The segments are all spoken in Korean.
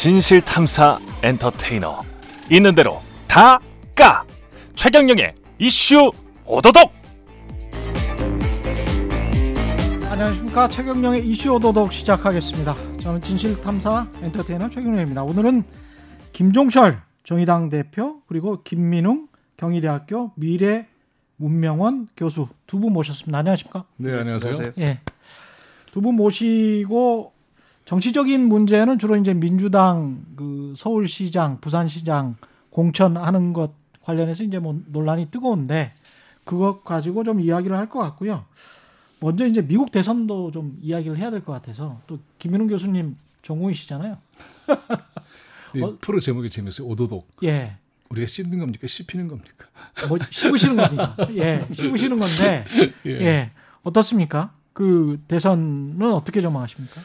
진실 탐사 엔터테이너 있는 대로 다 까 최경영의 이슈 오도독 안녕하십니까 최경영의 이슈 오도독 시작하겠습니다. 저는 진실 탐사 엔터테이너 최경영입니다. 오늘은 김종철 정의당 대표 그리고 김민웅 경희대학교 미래 문명원 교수 두 분 모셨습니다. 안녕하십니까? 네, 안녕하세요. 예. 두분 모시고 정치적인 문제는 주로 이제 민주당 그 서울시장, 부산시장 공천하는 것 관련해서 이제 뭐 논란이 뜨거운데 그것 가지고 좀 이야기를 할 것 같고요. 먼저 이제 미국 대선도 좀 이야기를 해야 될 것 같아서 또 김민웅 교수님 전공이시잖아요. 네, 어? 프로 제목이 재밌어요. 오도독. 예. 우리가 씹는 겁니까? 씹히는 겁니까? 뭐 씹으시는 겁니다. 예. 씹으시는 건데 예. 어떻습니까? 그 대선은 어떻게 전망하십니까?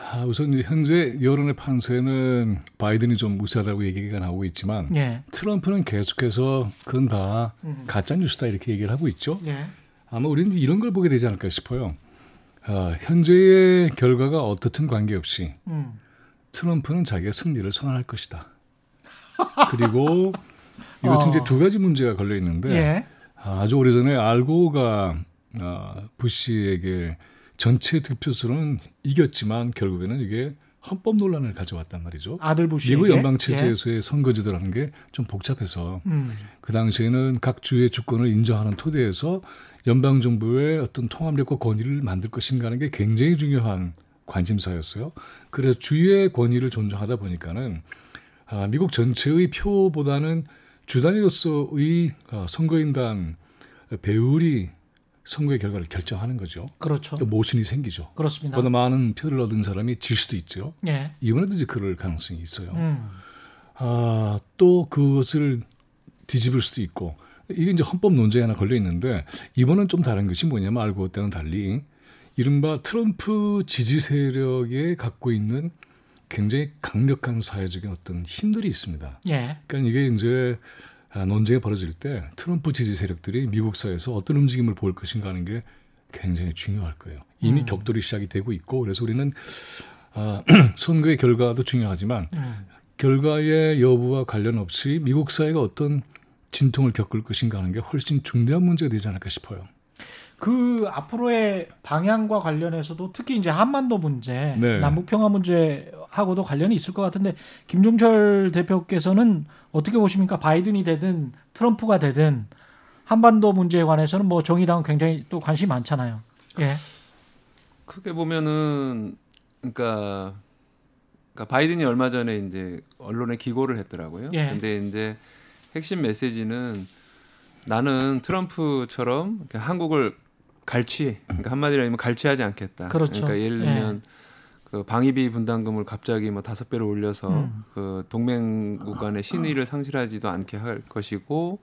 아, 우선 현재 여론의 판세는 바이든이 좀 우세하다고 얘기가 나오고 있지만 예. 트럼프는 계속해서 그건 다 음. 가짜 뉴스다 이렇게 얘기를 하고 있죠. 예. 아마 우리는 이런 걸 보게 되지 않을까 싶어요. 아, 현재의 결과가 어떻든 관계없이 음. 트럼프는 자기가 승리를 선언할 것이다. 그리고 이것 중 어. 이제 두 가지 문제가 걸려 있는데 예. 아주 오래전에 알고가 아, 부시에게 전체 득표수는 이겼지만 결국에는 이게 헌법 논란을 가져왔단 말이죠. 아들 부시 미국 연방 체제에서의 선거제도라는 게 좀 복잡해서 음. 그 당시에는 각 주의 주권을 인정하는 토대에서 연방 정부의 어떤 통합력과 권위를 만들 것인가 하는 게 굉장히 중요한 관심사였어요. 그래서 주의 권위를 존중하다 보니까는 아, 미국 전체의 표보다는 주단위로서의 어, 선거인단 배율이 선거의 결과를 결정하는 거죠. 그렇죠. 또 모순이 생기죠. 그렇습니다. 보다 많은 표를 얻은 사람이 질 수도 있죠. 예. 이번에도 이제 그럴 가능성이 있어요. 음. 아, 또 그것을 뒤집을 수도 있고 이게 이제 헌법 논쟁에 하나 걸려 있는데 이번은 좀 다른 것이 뭐냐면 알고 때는 달리 이른바 트럼프 지지 세력에 갖고 있는 굉장히 강력한 사회적인 어떤 힘들이 있습니다. 예. 그러니까 이게 이제 아, 논쟁이 벌어질 때 트럼프 지지 세력들이 미국 사회에서 어떤 움직임을 보일 것인가 하는 게 굉장히 중요할 거예요. 이미 음. 격돌이 시작이 되고 있고 그래서 우리는 아, 선거의 결과도 중요하지만 음. 결과의 여부와 관련 없이 미국 사회가 어떤 진통을 겪을 것인가 하는 게 훨씬 중대한 문제가 되지 않을까 싶어요. 그 앞으로의 방향과 관련해서도 특히 이제 한반도 문제, 네. 남북 평화 문제 하고도 관련이 있을 것 같은데 김종철 대표께서는 어떻게 보십니까? 바이든이 되든 트럼프가 되든 한반도 문제에 관해서는 뭐 정의당은 굉장히 또 관심이 많잖아요. 예. 크게 보면은 그러니까, 그러니까 바이든이 얼마 전에 이제 언론에 기고를 했더라고요. 예. 근데 이제 핵심 메시지는 나는 트럼프처럼 한국을 갈취, 그러니까 한마디로 하면 갈취하지 않겠다. 그렇죠. 그러니까 예를 예. 들면 그 방위비 분담금을 갑자기 뭐 다섯 배로 올려서 음. 그 동맹국 간의 신의를 상실하지도 않게 할 것이고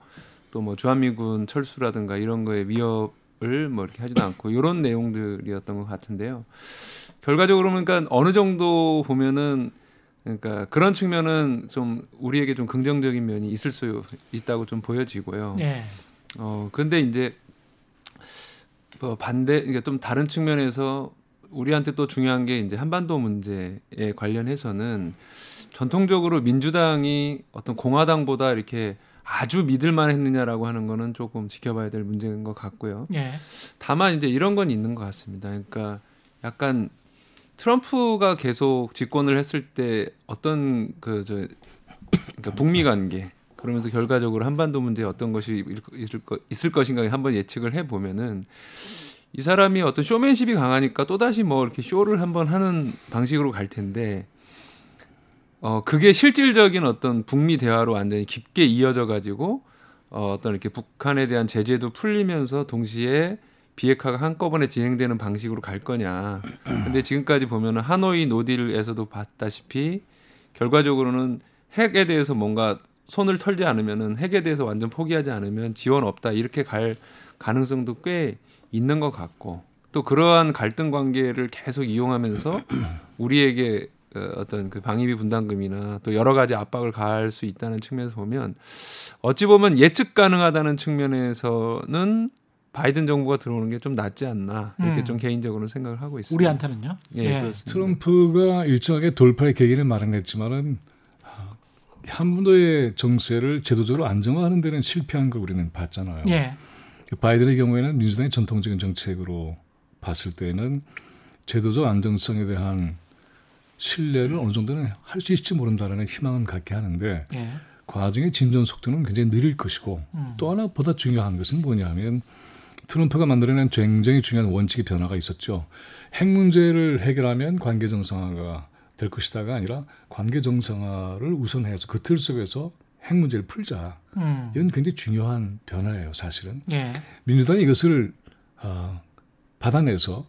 또 뭐 주한미군 철수라든가 이런 거에 위협을 뭐 이렇게 하지도 않고 이런 내용들이었던 것 같은데요. 결과적으로 그러니까 어느 정도 보면은 그러니까 그런 측면은 좀 우리에게 좀 긍정적인 면이 있을 수 있다고 좀 보여지고요. 예. 어 근데 이제 뭐 반대 이게 좀 다른 측면에서 우리한테 또 중요한 게 이제 한반도 문제에 관련해서는 전통적으로 민주당이 어떤 공화당보다 이렇게 아주 믿을만 했느냐라고 하는 거는 조금 지켜봐야 될 문제인 것 같고요. 예. 다만 이제 이런 건 있는 것 같습니다. 그러니까 약간 트럼프가 계속 집권을 했을 때 어떤 그 저 그러니까 북미 관계 그러면서 결과적으로 한반도 문제에 어떤 것이 있을, 것, 있을 것인가 한번 예측을 해 보면은 이 사람이 어떤 쇼맨십이 강하니까 또 다시 뭐 이렇게 쇼를 한번 하는 방식으로 갈 텐데 어 그게 실질적인 어떤 북미 대화로 완전히 깊게 이어져 가지고 어 어떤 이렇게 북한에 대한 제재도 풀리면서 동시에 비핵화가 한꺼번에 진행되는 방식으로 갈 거냐. 근데 지금까지 보면은 하노이 노딜에서도 봤다시피 결과적으로는 핵에 대해서 뭔가 손을 털지 않으면은 핵에 대해서 완전 포기하지 않으면 지원 없다 이렇게 갈 가능성도 꽤 있는 것 같고 또 그러한 갈등 관계를 계속 이용하면서 우리에게 어, 어떤 그 방위비 분담금이나 또 여러 가지 압박을 가할 수 있다는 측면에서 보면 어찌 보면 예측 가능하다는 측면에서는 바이든 정부가 들어오는 게 좀 낫지 않나 이렇게 음. 좀 개인적으로 생각을 하고 있습니다. 우리한테는요. 예, 그렇습니다. 트럼프가 일정하게 돌파의 계기를 마련했지만은 아, 한반도의 정세를 제도적으로 안정화하는 데는 실패한 걸 우리는 봤잖아요. 예. 바이든의 경우에는 민주당의 전통적인 정책으로 봤을 때는 제도적 안정성에 대한 신뢰를 어느 정도는 할 수 있을지 모른다라는 희망은 갖게 하는데 예. 과정의 진전 속도는 굉장히 느릴 것이고 음. 또 하나 보다 중요한 것은 뭐냐면 트럼프가 만들어낸 굉장히 중요한 원칙의 변화가 있었죠. 핵 문제를 해결하면 관계 정상화가 될 것이다가 아니라 관계 정상화를 우선해서 그 틀 속에서 핵 문제를 풀자. 음. 이건 굉장히 중요한 변화예요, 사실은. 예. 민주당이 이것을 아, 받아내서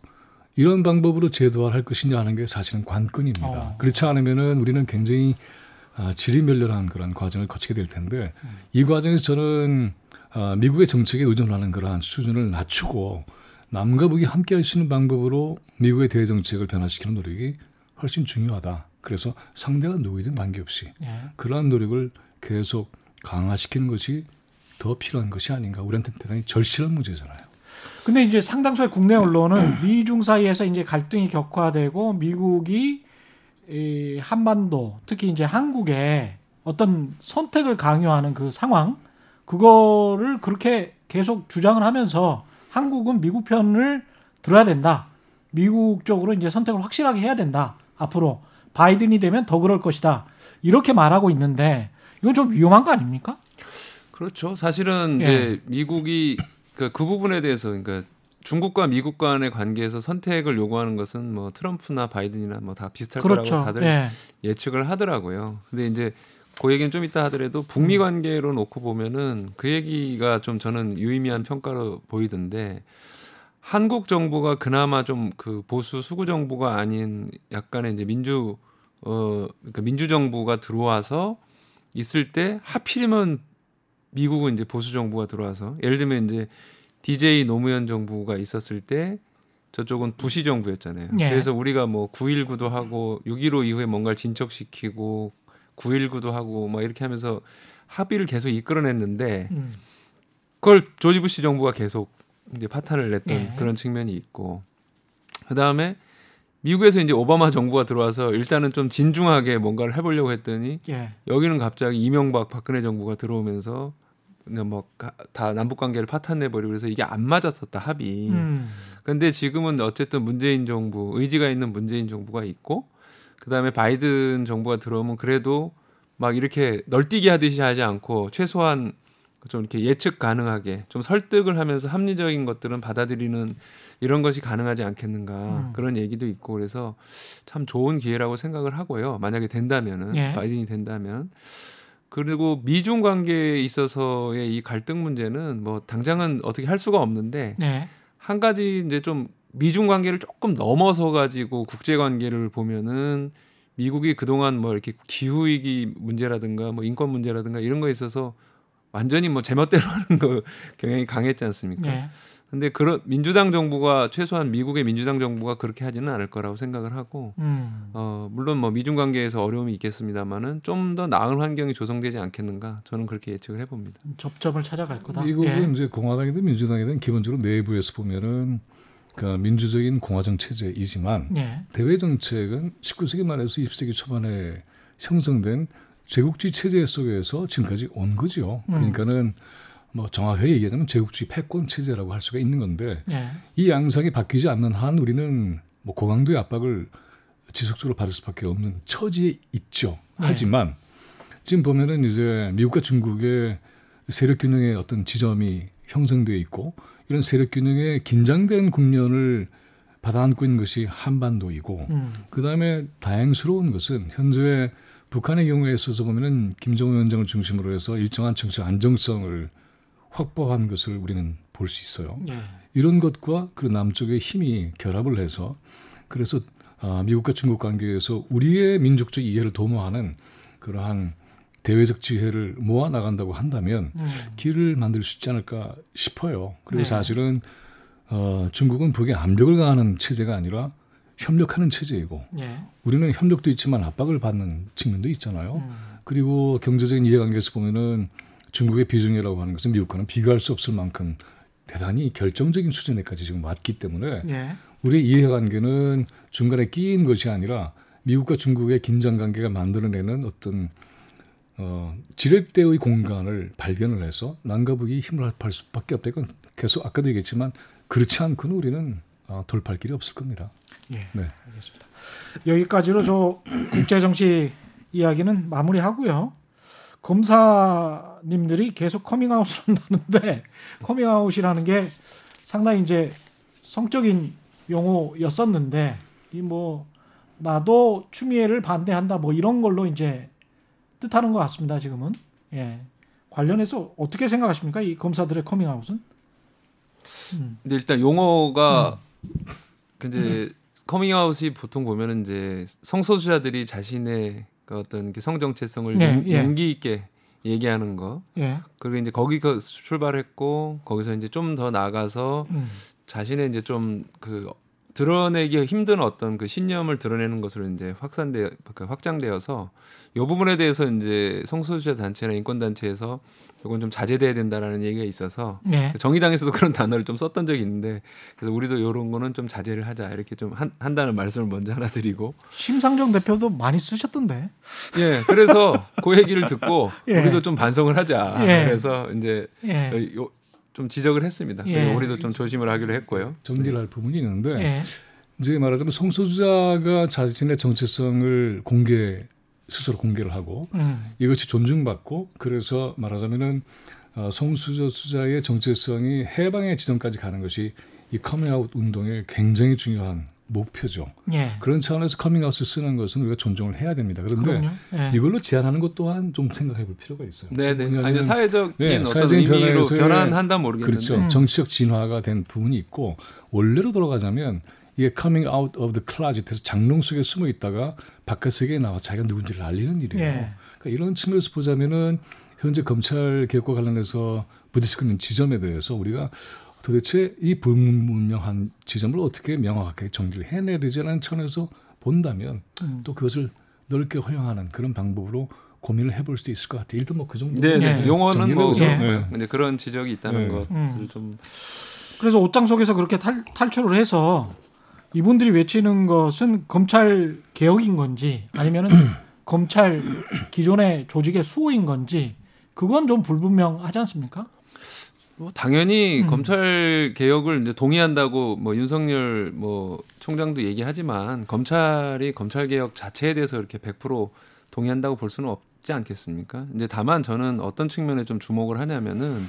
이런 방법으로 제도화할 것이냐 하는 게 사실은 관건입니다. 어. 그렇지 않으면은 우리는 굉장히 아, 질의멸렬한 그런 과정을 거치게 될 텐데 이 과정에서 저는 아, 미국의 정책에 의존하는 그러한 수준을 낮추고 남과 북이 함께 할 수 있는 방법으로 미국의 대외 정책을 변화시키는 노력이 훨씬 중요하다. 그래서 상대가 누구이든 관계없이 예. 그러한 노력을 계속 강화시키는 것이 더 필요한 것이 아닌가. 우리한테 대단히 절실한 문제잖아요. 근데 이제 상당수의 국내 언론은 미중 사이에서 이제 갈등이 격화되고 미국이 이 한반도 특히 이제 한국에 어떤 선택을 강요하는 그 상황 그거를 그렇게 계속 주장을 하면서 한국은 미국 편을 들어야 된다. 미국 쪽으로 이제 선택을 확실하게 해야 된다. 앞으로 바이든이 되면 더 그럴 것이다. 이렇게 말하고 있는데 이건 좀 위험한 거 아닙니까? 그렇죠. 사실은 예. 이제 미국이 그, 그 부분에 대해서 그러니까 중국과 미국 간의 관계에서 선택을 요구하는 것은 뭐 트럼프나 바이든이나 뭐 다 비슷할 그렇죠. 거라고 다들 예. 예측을 하더라고요. 근데 이제 그 얘기는 좀 이따 하더라도 북미 관계로 놓고 보면은 그 얘기가 좀 저는 유의미한 평가로 보이던데 한국 정부가 그나마 좀 그 보수 수구 정부가 아닌 약간의 이제 민주 어 그러니까 민주 정부가 들어와서 있을 때 하필이면 미국은 이제 보수 정부가 들어와서 예를 들면 이제 DJ 노무현 정부가 있었을 때 저쪽은 부시 정부였잖아요. 예. 그래서 우리가 뭐 9.19도 하고 6.15 이후에 뭔가를 진척시키고 9.19도 하고 막 이렇게 하면서 합의를 계속 이끌어냈는데 음. 그걸 조지 부시 정부가 계속 이제 파탄을 냈던 예. 그런 측면이 있고 그 다음에 미국에서 이제 오바마 정부가 들어와서 일단은 좀 진중하게 뭔가를 해보려고 했더니 예. 여기는 갑자기 이명박 박근혜 정부가 들어오면서 그냥 뭐다 남북 관계를 파탄내 버리고 그래서 이게 안 맞았었다 합의. 음. 근데 지금은 어쨌든 문재인 정부 의지가 있는 문재인 정부가 있고 그다음에 바이든 정부가 들어오면 그래도 막 이렇게 널뛰기 하듯이 하지 않고 최소한 좀 이렇게 예측 가능하게 좀 설득을 하면서 합리적인 것들은 받아들이는 이런 것이 가능하지 않겠는가 음. 그런 얘기도 있고 그래서 참 좋은 기회라고 생각을 하고요. 만약에 된다면은 예. 바이든이 된다면 그리고 미중 관계에 있어서의 이 갈등 문제는 뭐 당장은 어떻게 할 수가 없는데 네. 한 가지 이제 좀 미중 관계를 조금 넘어서 가지고 국제 관계를 보면은 미국이 그동안 뭐 이렇게 기후 위기 문제라든가 뭐 인권 문제라든가 이런 거에 있어서 완전히 뭐 제멋대로 하는 거 경향이 강했지 않습니까? 네. 근데 그런 민주당 정부가 최소한 미국의 민주당 정부가 그렇게 하지는 않을 거라고 생각을 하고 음. 어 물론 뭐 미중 관계에서 어려움이 있겠습니다만은 좀 더 나은 환경이 조성되지 않겠는가 저는 그렇게 예측을 해봅니다. 접점을 찾아갈 거다. 미국은 예. 이제 공화당이든 민주당이든 기본적으로 내부에서 보면은 그 민주적인 공화정 체제이지만 예. 대외 정책은 19세기 말에서 20세기 초반에 형성된 제국주의 체제 속에서 지금까지 온 거죠. 음. 그러니까는 뭐 정확하게 얘기하자면 제국주의 패권 체제라고 할 수가 있는 건데 예. 이 양상이 바뀌지 않는 한 우리는 뭐 고강도의 압박을 지속적으로 받을 수밖에 없는 처지에 있죠. 네. 하지만 지금 보면은 이제 미국과 중국의 세력 균형의 어떤 지점이 형성되어 있고 이런 세력 균형의 긴장된 국면을 받아안고 있는 것이 한반도이고 음. 그 다음에 다행스러운 것은 현재 북한의 경우에 있어서 보면은 김정은 위원장을 중심으로 해서 일정한 정치 안정성을 확보한 것을 우리는 볼 수 있어요. 예. 이런 것과 그 남쪽의 힘이 결합을 해서 그래서 아, 미국과 중국 관계에서 우리의 민족적 이해를 도모하는 그러한 대외적 지혜를 모아 나간다고 한다면 음. 길을 만들 수 있지 않을까 싶어요. 그리고 네. 사실은 어, 중국은 북에 압력을 가하는 체제가 아니라 협력하는 체제이고 예. 우리는 협력도 있지만 압박을 받는 측면도 있잖아요. 음. 그리고 경제적인 이해관계에서 보면은 중국의 비중이라고 하는 것은 미국과는 비교할 수 없을 만큼 대단히 결정적인 수준에까지 지금 왔기 때문에 예. 우리의 이해관계는 중간에 끼인 것이 아니라 미국과 중국의 긴장 관계가 만들어내는 어떤 어, 지렛대의 공간을 발견을 해서 남과 북이 힘을 합할 수밖에 없다. 이건 계속 아까도 얘기했지만 그렇지 않고는 우리는 어, 돌파할 길이 없을 겁니다. 예. 네. 알겠습니다. 여기까지로 저 국제 정치 이야기는 마무리하고요. 검사님들이 계속 커밍아웃을 한다는데 커밍아웃이라는 게 상당히 이제 성적인 용어였었는데 이 뭐 나도 추미애를 반대한다 뭐 이런 걸로 이제 뜻하는 것 같습니다. 지금은 예 관련해서 어떻게 생각하십니까 이 검사들의 커밍아웃은? 음. 근데 일단 용어가 이제 커밍아웃이 보통 보면은 이제 성소수자들이 자신의 그 어떤 그성 정체성을 네, 용- 예. 용기 있게 얘기하는 거. 예. 그리고 이제 거기서 출발했고 거기서 이제 좀 더 나가서 음. 자신의 이제 좀 그 드러내기 힘든 어떤 그 신념을 드러내는 것으로 이제 확산돼 그 확장되어서 이 부분에 대해서 이제 성소수자 단체나 인권 단체에서 이건 좀 자제돼야 된다라는 얘기가 있어서 예. 정의당에서도 그런 단어를 좀 썼던 적이 있는데 그래서 우리도 이런 거는 좀 자제를 하자 이렇게 좀 한, 한다는 말씀을 먼저 하나 드리고 심상정 대표도 많이 쓰셨던데. 예 그래서 그 얘기를 듣고 예. 우리도 좀 반성을 하자 예. 그래서 이제 예. 요- 좀 지적을 했습니다. 예. 그리고 우리도 좀 조심을 하기로 했고요. 정리를 할 부분이 있는데 예. 이제 말하자면 성소수자가 자신의 정체성을 공개 스스로 공개를 하고 음. 이것이 존중받고 그래서 말하자면은 어, 성소수자의 정체성이 해방의 지점까지 가는 것이 이 커밍아웃 운동의 굉장히 중요한 목표죠. 예. 그런 차원에서 커밍아웃을 쓰는 것은 우리가 존중을 해야 됩니다. 그런데. 예. 이걸로 제한하는 것 또한 좀 생각해 볼 필요가 있어요. 네네. 뭐냐면 아니 사회적인 네, 어떤 사회적인 의미로 변환한다 모르겠는데. 그렇죠. 음. 정치적 진화가 된 부분이 있고 원래로 돌아가자면 이게 coming out of the closet에서 장롱 속에 숨어 있다가 바깥 세계에 나와 자기가 누군지를 알리는 일이에요. 예. 그러니까 이런 측면에서 보자면은 현재 검찰 개혁과 관련해서 부딪히고 있는 지점에 대해서 우리가 도대체 이 불분명한 지점을 어떻게 명확하게 정리를 해내야 되지라는 차원에서 본다면 음. 또 그것을 넓게 허용하는 그런 방법으로 고민을 해볼 수도 있을 것 같아요. 일단 뭐 그 정도. 네네. 예. 용어는 뭐 정리를 해보죠. 네. 근데 그런 지적이 있다는 네. 것을 음. 좀 그래서 옷장 속에서 그렇게 탈, 탈출을 해서 이분들이 외치는 것은 검찰 개혁인 건지 아니면은 검찰 기존의 조직의 수호인 건지 그건 좀 불분명하지 않습니까? 뭐 당연히 음. 검찰 개혁을 이제 동의한다고 뭐 윤석열 뭐 총장도 얘기하지만 검찰이 검찰 개혁 자체에 대해서 이렇게 100% 동의한다고 볼 수는 없지 않겠습니까? 이제 다만 저는 어떤 측면에 좀 주목을 하냐면은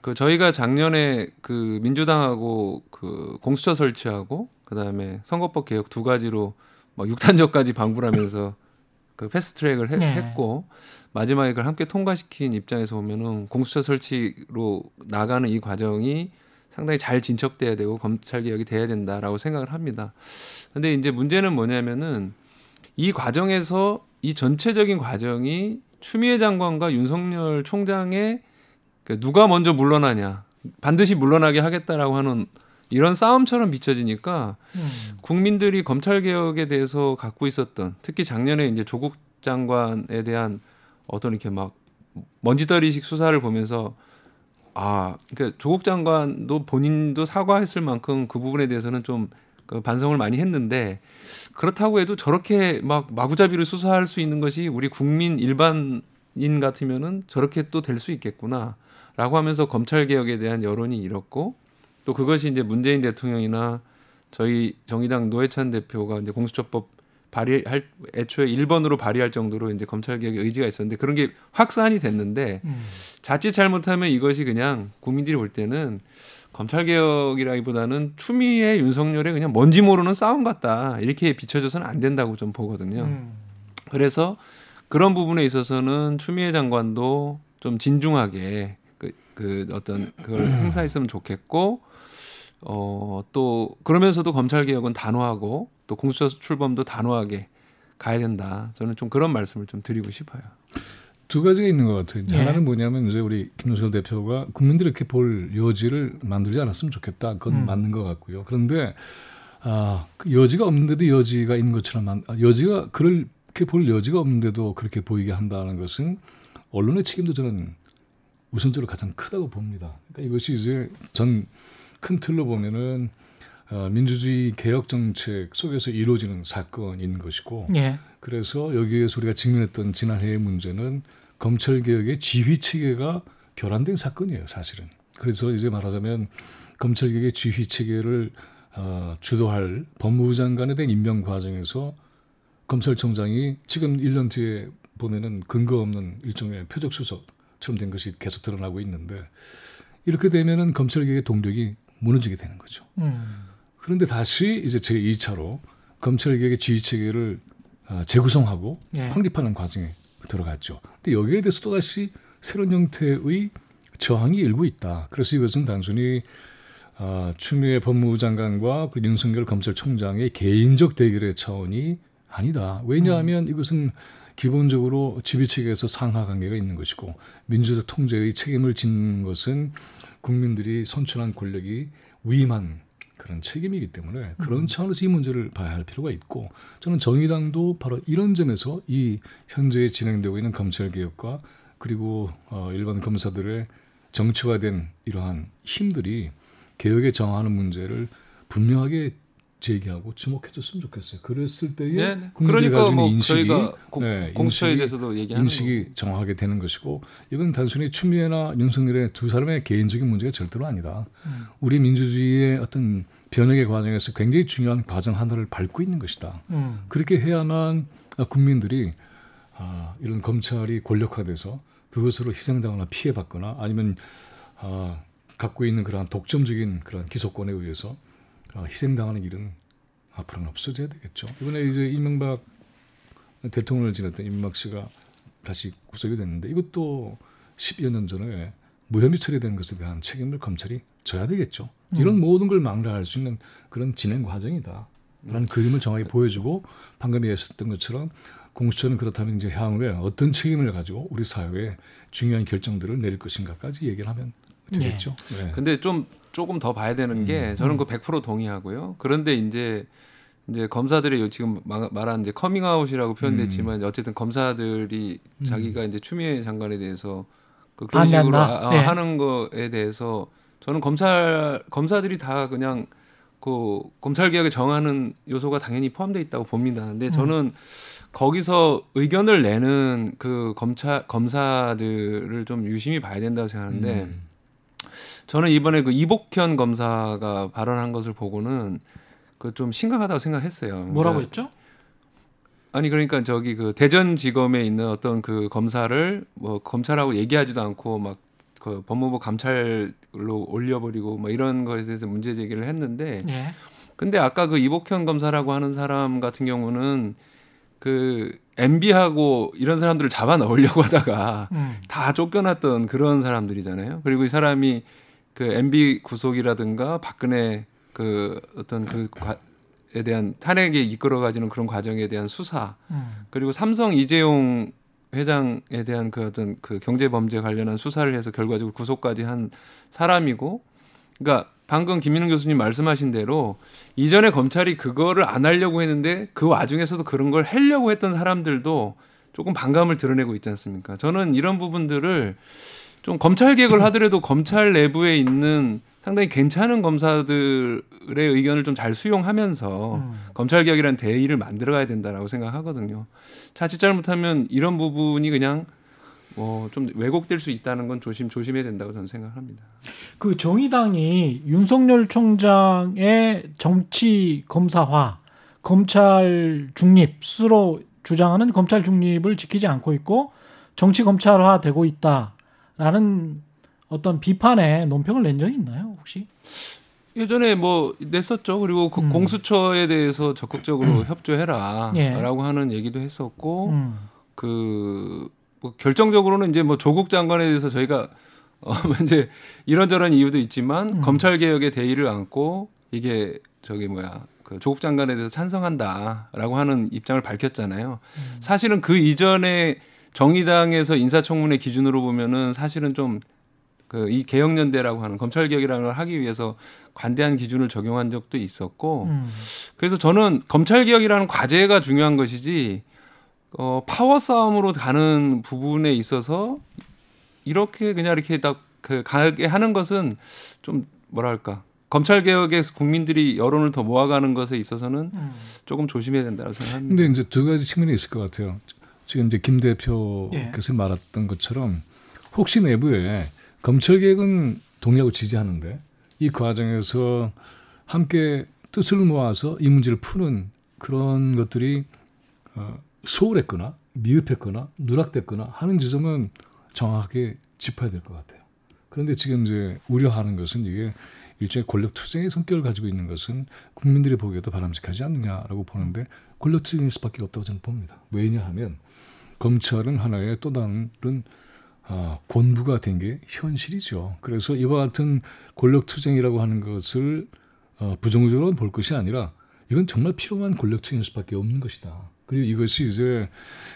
그 저희가 작년에 그 민주당하고 그 공수처 설치하고 그다음에 선거법 개혁 두 가지로 뭐 6단적까지 방불하면서 그 패스트트랙을 해- 네. 했고 마지막에 그걸 함께 통과시킨 입장에서 보면은 공수처 설치로 나가는 이 과정이 상당히 잘 진척돼야 되고 검찰 개혁이 돼야 된다라고 생각을 합니다. 근데 이제 문제는 뭐냐면은 이 과정에서 이 전체적인 과정이 추미애 장관과 윤석열 총장의 그 누가 먼저 물러나냐 반드시 물러나게 하겠다라고 하는 이런 싸움처럼 비춰지니까 음. 국민들이 검찰 개혁에 대해서 갖고 있었던 특히 작년에 이제 조국 장관에 대한 어떤 이렇게 막 먼지떨이식 수사를 보면서 아 그러니까 조국 장관도 본인도 사과했을 만큼 그 부분에 대해서는 좀그 반성을 많이 했는데 그렇다고 해도 저렇게 막 마구잡이로 수사할 수 있는 것이 우리 국민 일반인 같으면은 저렇게 또 될 수 있겠구나라고 하면서 검찰 개혁에 대한 여론이 일었고 또 그것이 이제 문재인 대통령이나 저희 정의당 노회찬 대표가 이제 공수처법 발의할 애초에 1번으로 발의할 정도로 이제 검찰 개혁의 의지가 있었는데 그런 게 확산이 됐는데 음. 자칫 잘못하면 이것이 그냥 국민들이 볼 때는 검찰 개혁이라기보다는 추미애 윤석열의 그냥 뭔지 모르는 싸움 같다 이렇게 비춰져서는 안 된다고 좀 보거든요. 음. 그래서 그런 부분에 있어서는 추미애 장관도 좀 진중하게 그, 그 어떤 그걸 행사했으면 좋겠고 어 또 그러면서도 검찰 개혁은 단호하고 또 공수처 출범도 단호하게 가야 된다. 저는 좀 그런 말씀을 좀 드리고 싶어요. 두 가지가 있는 것 같아요. 예. 하나는 뭐냐면 이제 우리 김용철 대표가 국민들이 이렇게 볼 여지를 만들지 않았으면 좋겠다. 그건 음. 맞는 것 같고요. 그런데 아, 그 여지가 없는데도 여지가 있는 것처럼 만, 아, 여지가 그렇게 볼 여지가 없는데도 그렇게 보이게 한다는 것은 언론의 책임도 저는 우선적으로 가장 크다고 봅니다. 그러니까 이것이 이제 전 큰 틀로 보면은 어, 민주주의 개혁 정책 속에서 이루어지는 사건인 것이고 예. 그래서 여기에서 우리가 직면했던 지난해의 문제는 검찰 개혁의 지휘 체계가 교란된 사건이에요, 사실은. 그래서 이제 말하자면 검찰 개혁의 지휘 체계를 어, 주도할 법무부 장관에 대한 임명 과정에서 검찰총장이 지금 1년 뒤에 보면은 근거 없는 일종의 표적 수석처럼 된 것이 계속 드러나고 있는데 이렇게 되면은 검찰 개혁의 동력이 무너지게 되는 거죠. 음. 그런데 다시 이제 제 2차로 검찰 개혁의 지휘 체계를 아, 재구성하고 예. 확립하는 과정에 들어갔죠. 근데 여기에 대해서 또 다시 새로운 형태의 저항이 일고 있다. 그래서 이것은 단순히 아, 추미애 법무부 장관과 그 윤석열 검찰총장의 개인적 대결의 차원이 아니다. 왜냐하면 이것은 기본적으로 지휘 체계에서 상하 관계가 있는 것이고 민주적 통제의 책임을 짓는 것은 국민들이 선출한 권력이 위임한 그런 책임이기 때문에 그런 차원에서 이 문제를 봐야 할 필요가 있고 저는 정의당도 바로 이런 점에서 이 현재 진행되고 있는 검찰 개혁과 그리고 어, 일반 검사들의 정치화된 이러한 힘들이 개혁에 정하는 문제를 분명하게 제기하고 주목해줬으면 좋겠어요. 그랬을 때에 네, 네. 국민들이 그러니까 뭐 인식이 공, 네, 공수처에 인식이- 대해서도 얘기하는 인식이 정확하게 되는 것이고 이건 단순히 추미애나 윤석열의 두 사람의 개인적인 문제가 절대로 아니다. 음. 우리 민주주의의 어떤 변혁의 과정에서 굉장히 중요한 과정 하나를 밟고 있는 것이다. 음. 그렇게 해야만 국민들이 아, 이런 검찰이 권력화돼서 그것으로 희생당하거나 피해받거나 아니면 아, 갖고 있는 그러한 독점적인 그런 기소권에 의해서 아, 희생당하는 일은 앞으로는 없어져야 되겠죠. 이번에 이제 이명박 대통령을 지냈던 이명박 씨가 다시 구속이 됐는데 이것도 10여 년 전에 무혐의 처리된 것에 대한 책임을 검찰이 져야 되겠죠. 이런 모든 걸 망라할 수 있는 그런 진행 과정이다. 라는 그림을 정확히 보여주고 방금 얘기했던 것처럼 공수처는 그렇다면 이제 향후에 어떤 책임을 가지고 우리 사회에 중요한 결정들을 내릴 것인가까지 얘기를 하면 되겠죠. 네. 근데 좀 조금 더 봐야 되는 게 저는 그 100% 동의하고요. 그런데 이제 이제 검사들이 요 지금 마- 말한 이제 커밍아웃이라고 표현됐지만 어쨌든 검사들이 자기가 이제 추미애 장관에 대해서 그 그런 식으로? 아- 아, 네. 하는 거에 대해서 저는 검찰 검사들이 다 그냥 그 검찰 개혁에 저항하는 요소가 당연히 포함되어 있다고 봅니다. 근데 저는 거기서 의견을 내는 그 검찰 검사들을 좀 유심히 봐야 된다고 생각하는데 음. 저는 이번에 그 이복현 검사가 발언한 것을 보고는 그 좀 심각하다고 생각했어요. 뭐라고 그러니까 했죠? 아니 그러니까 저기 그 대전지검에 있는 어떤 그 검사를 뭐 검찰하고 얘기하지도 않고 막 그 법무부 감찰로 올려버리고 뭐 이런 거에 대해서 문제 제기를 했는데 예. 근데 아까 그 이복현 검사라고 하는 사람 같은 경우는 그 MB하고 이런 사람들을 잡아 넣으려고 하다가 음. 다 쫓겨났던 그런 사람들이잖아요. 그리고 이 사람이 그 MB 구속이라든가 박근혜 그 어떤 그에 대한 탄핵에 이끌어가지는 그런 과정에 대한 수사 음. 그리고 삼성 이재용 회장에 대한 그 어떤 그 경제 범죄 관련한 수사를 해서 결과적으로 구속까지 한 사람이고 그러니까 방금 김민웅 교수님 말씀하신 대로 이전에 검찰이 그거를 안 하려고 했는데 그 와중에서도 그런 걸 하려고 했던 사람들도 조금 반감을 드러내고 있지 않습니까? 저는 이런 부분들을 좀 검찰 개혁을 하더라도 검찰 내부에 있는 상당히 괜찮은 검사들의 의견을 좀 잘 수용하면서 음. 검찰 개혁이라는 대의를 만들어가야 된다라고 생각하거든요. 자칫 잘못하면 이런 부분이 그냥 뭐좀 왜곡될 수 있다는 건 조심 조심해야 된다고 저는 생각합니다. 그 정의당이 윤석열 총장의 정치 검사화, 검찰 중립 스스로 주장하는 검찰 중립을 지키지 않고 있고 정치 검찰화 되고 있다 라는 어떤 비판의 논평을 낸 적이 있나요, 혹시? 예전에 뭐 냈었죠. 그리고 그 음. 공수처에 대해서 적극적으로 협조해라라고 예. 하는 얘기도 했었고 음. 그뭐 결정적으로는 이제 뭐 조국 장관에 대해서 저희가 어 이제 이런저런 이유도 있지만 음. 검찰 개혁의 대의를 안고 이게 저기 뭐야 그 조국 장관에 대해서 찬성한다라고 하는 입장을 밝혔잖아요. 음. 사실은 그 이전에 정의당에서 인사청문회 기준으로 보면은 사실은 좀 그 이 개혁연대라고 하는 검찰 개혁이라는 걸 하기 위해서 관대한 기준을 적용한 적도 있었고 음. 그래서 저는 검찰 개혁이라는 과제가 중요한 것이지 어 파워 싸움으로 가는 부분에 있어서 이렇게 그냥 이렇게 딱 그 가게 하는 것은 좀 뭐랄까 검찰 개혁에 국민들이 여론을 더 모아가는 것에 있어서는 음. 조금 조심해야 된다고 생각합니다. 근데 이제 두 가지 측면이 있을 것 같아요. 지금 이제 김 대표께서 예. 말했던 것처럼 혹시 내부에 검찰 개혁은 동의하고 지지하는데 이 과정에서 함께 뜻을 모아서 이 문제를 푸는 그런 것들이 어, 소홀했거나 미흡했거나 누락됐거나 하는 지점은 정확하게 짚어야 될 것 같아요. 그런데 지금 이제 우려하는 것은 이게 일종의 권력 투쟁의 성격을 가지고 있는 것은 국민들이 보기에도 바람직하지 않느냐라고 보는데 권력 투쟁일 수밖에 없다고 저는 봅니다. 왜냐 하면 검찰은 하나의 또 다른 아, 본부가 된 게 현실이죠. 그래서 이와 같은 권력 투쟁이라고 하는 것을 어, 부정적으로 볼 것이 아니라 이건 정말 필요한 권력 투쟁일 수밖에 없는 것이다. 그리고 이것이 이제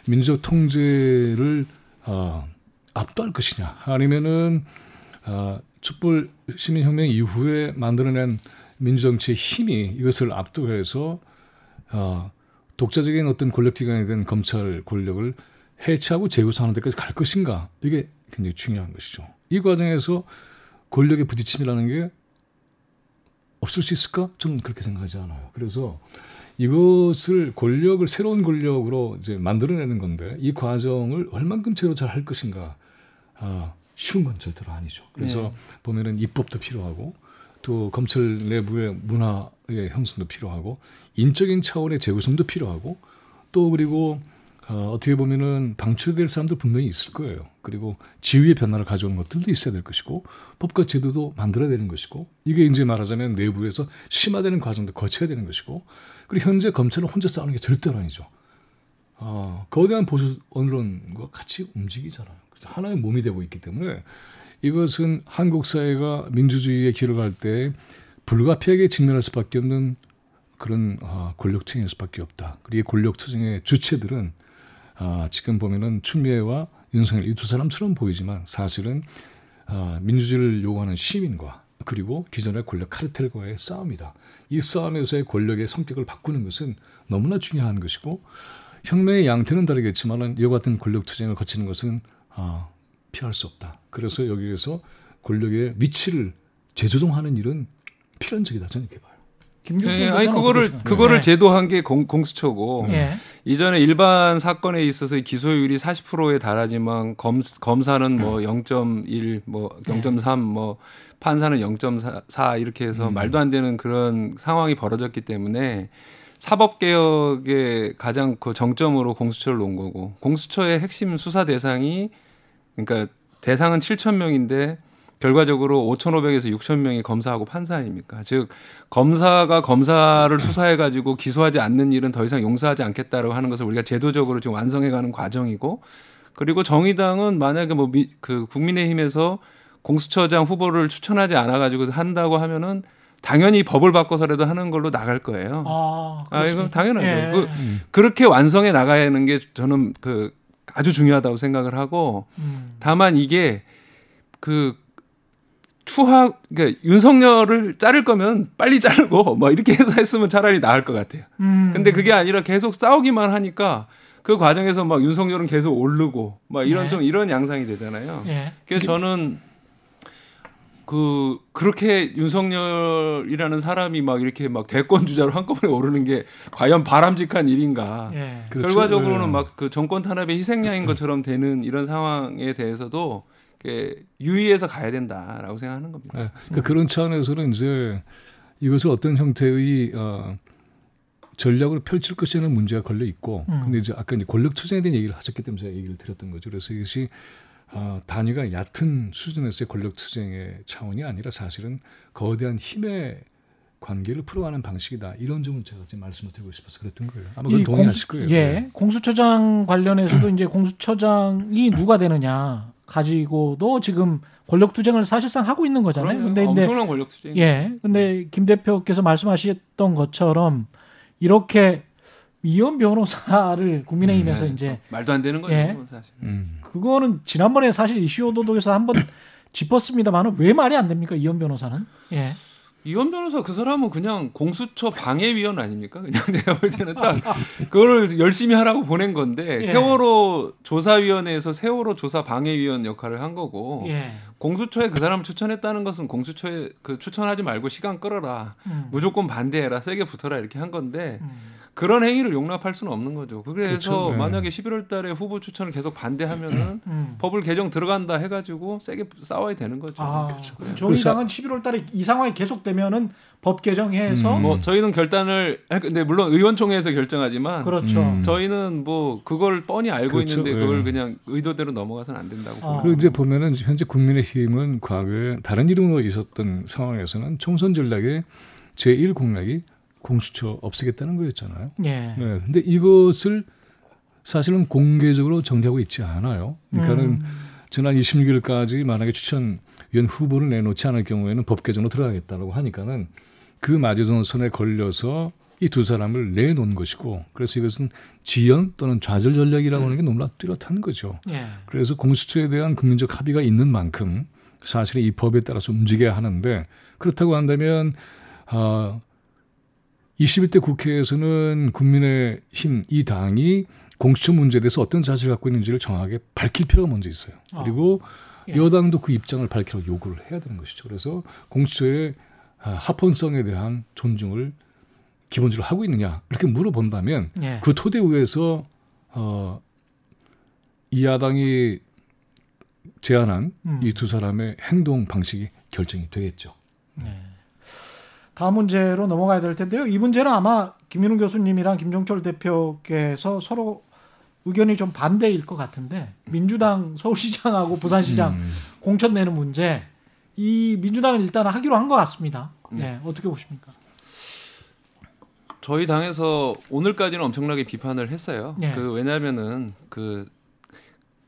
민족 통제를 아, 압도할 것이냐 아니면은 아, 촛불 시민혁명 이후에 만들어낸 민주정치의 힘이 이것을 압도해서 아, 독자적인 어떤 권력기관이 된 검찰 권력을 해체하고 재구성하는 데까지 갈 것인가 이게 굉장히 중요한 것이죠. 이 과정에서 권력의 부딪힘이라는 게 없을 수 있을까? 저는 그렇게 생각하지 않아요. 그래서 이것을 권력을 새로운 권력으로 이제 만들어내는 건데 이 과정을 얼만큼 제로 잘 할 것인가 아, 쉬운 건 절대로 아니죠. 그래서 네. 보면은 입법도 필요하고 또 검찰 내부의 문화의 형성도 필요하고 인적인 차원의 재구성도 필요하고 또 그리고 어, 어떻게 보면은 방출될 사람도 분명히 있을 거예요. 그리고 지위의 변화를 가져오는 것들도 있어야 될 것이고 법과 제도도 만들어야 되는 것이고 이게 이제 말하자면 내부에서 심화되는 과정도 거쳐야 되는 것이고 그리고 현재 검찰은 혼자 싸우는 게 절대로 아니죠. 어, 거대한 보수 언론과 같이 움직이잖아요. 그래서 하나의 몸이 되고 있기 때문에 이것은 한국 사회가 민주주의에 길을 갈 때 불가피하게 직면할 수밖에 없는 그런 아, 권력 투쟁일 수밖에 없다. 그리고 이 권력 투쟁의 주체들은 아, 지금 보면은 추미애와 윤석열 이 두 사람처럼 보이지만 사실은 아, 민주주의를 요구하는 시민과 그리고 기존의 권력 카르텔과의 싸움이다. 이 싸움에서의 권력의 성격을 바꾸는 것은 너무나 중요한 것이고 혁명의 양태는 다르겠지만은 이와 같은 권력 투쟁을 거치는 것은 아, 피할 수 없다. 그래서 여기에서 권력의 위치를 재조정하는 일은 필연적이다 저는 이렇게 봐요. 예, 아니 그거를 어떻게 그거를 생각해요? 제도한 게 공, 공수처고 예. 이전에 일반 사건에 있어서 기소율이 40%에 달하지만 검, 검사는 뭐 0.1, 뭐 0.3, 뭐 판사는 0.4 이렇게 해서 음. 말도 안 되는 그런 상황이 벌어졌기 때문에 사법 개혁의 가장 그 정점으로 공수처를 놓은 거고 공수처의 핵심 수사 대상이 그러니까 대상은 7천 명인데 결과적으로 5,500에서 6천 명이 검사하고 판사 아닙니까? 즉 검사가 검사를 수사해 가지고 기소하지 않는 일은 더 이상 용서하지 않겠다라고 하는 것을 우리가 제도적으로 지금 완성해 가는 과정이고 그리고 정의당은 만약에 뭐 그 국민의힘에서 공수처장 후보를 추천하지 않아 가지고 한다고 하면은 당연히 법을 바꿔서라도 하는 걸로 나갈 거예요. 아, 아, 이건 당연하죠. 예. 그- 그렇게 완성해 나가야 하는 게 저는 그 아주 중요하다고 생각을 하고 음. 다만 이게 그 추하 그러니까 윤석열을 자를 거면 빨리 자르고 뭐 이렇게 해서 했으면 차라리 나을 것 같아요. 음. 근데 그게 아니라 계속 싸우기만 하니까 그 과정에서 막 윤석열은 계속 오르고 막 이런 네. 좀 이런 양상이 되잖아요. 예. 그래서 저는 그 그렇게 윤석열이라는 사람이 막 이렇게 막 대권 주자로 한꺼번에 오르는 게 과연 바람직한 일인가? 예. 그렇죠. 결과적으로는 네. 막그 정권 탄압의 희생양인 것처럼 되는 이런 상황에 대해서도 유의해서 가야 된다라고 생각하는 겁니다. 네. 그러니까 그런 차원에서는 이제 이것을 어떤 형태의 어, 전략으로 펼칠 것이라는 문제가 걸려 있고, 음. 근데 이제 아까 이제 권력 투쟁에 대한 얘기를 하셨기 때문에 제가 얘기를 드렸던 거죠. 그래서 이것이 어, 단위가 얕은 수준에서의 권력 투쟁의 차원이 아니라 사실은 거대한 힘의 관계를 풀어가는 방식이다. 이런 점을 제가 지금 말씀을 드리고 싶어서 그랬던 거예요. 아마 그건 동의하실 거예요. 예, 네. 공수처장 관련해서도 이제 공수처장이 누가 되느냐 가지고도 지금 권력 투쟁을 사실상 하고 있는 거잖아요. 그럼요. 근데 근데 엄청난 권력 투쟁. 예, 근데 김 대표께서 말씀하셨던 것처럼 이렇게 이현 변호사를 국민의힘에서 네. 이제 말도 안 되는 거예요, 예. 사실. 음. 그거는 지난번에 사실 이슈 오도독에서 한번 짚었습니다만은 왜 말이 안 됩니까 이현 변호사는? 예, 이현 변호사 그 사람은 그냥 공수처 방해위원 아닙니까? 그냥 내가 볼 때는 딱 그거를 열심히 하라고 보낸 건데 예. 세월호 조사위원회에서 세월호 조사 방해위원 역할을 한 거고 예. 공수처에 그 사람을 추천했다는 것은 공수처에 그 추천하지 말고 시간 끌어라 음. 무조건 반대해라 세게 붙어라 이렇게 한 건데 음. 그런 행위를 용납할 수는 없는 거죠. 그래서 그렇죠. 네. 만약에 11월 달에 후보 추천을 계속 반대하면은 음. 법을 개정 들어간다 해 가지고 세게 싸워야 되는 거죠. 아, 그렇죠. 정의당은 11월 달에 이 상황이 계속되면은 법 개정해서 음. 뭐 저희는 결단을 아, 근데 물론 의원총회에서 결정하지만 그렇죠. 음. 저희는 뭐 그걸 뻔히 알고 그렇죠. 있는데 그걸 예. 그냥 의도대로 넘어가서는 안 된다고 아. 그리고 이제 보면은 현재 국민의힘은 과거에 다른 이름으로 있었던 상황에서는 총선 전략의 제1 공약이 공수처 없애겠다는 거였잖아요. 예. 네. 근데 이것을 사실은 공개적으로 정리하고 있지 않아요. 그러니까는 음. 지난 26일까지 만약에 추천위원 후보를 내놓지 않을 경우에는 법 개정으로 들어가겠다고 하니까는 그 마지노선에 걸려서 이 두 사람을 내놓은 것이고 그래서 이것은 지연 또는 좌절 전략이라고 하는 게 너무나 뚜렷한 거죠. 예. 그래서 공수처에 대한 국민적 합의가 있는 만큼 사실 이 법에 따라서 움직여야 하는데 그렇다고 한다면 아 21대 국회에서는 국민의힘 이 당이 공수처 문제에 대해서 어떤 자세를 갖고 있는지를 정확하게 밝힐 필요가 먼저 있어요. 아. 그리고 예. 여당도 그 입장을 밝히라고 요구를 해야 되는 것이죠. 그래서 공수처의 아, 합헌성에 대한 존중을 기본적으로 하고 있느냐 이렇게 물어본다면 예. 그 토대 위에서 어, 이 야당이 제안한 음. 이두 사람의 행동 방식이 결정이 되겠죠. 다음 문제로 넘어가야 될 텐데요. 이 문제는 아마 김민우 교수님이랑 김종철 대표께서 서로 의견이 좀 반대일 것 같은데 민주당 서울시장하고 부산시장 음. 공천 내는 문제 이 민주당은 일단 하기로 한 것 같습니다. 네, 어떻게 보십니까? 저희 당에서 오늘까지는 엄청나게 비판을 했어요. 네. 그 왜냐하면은 그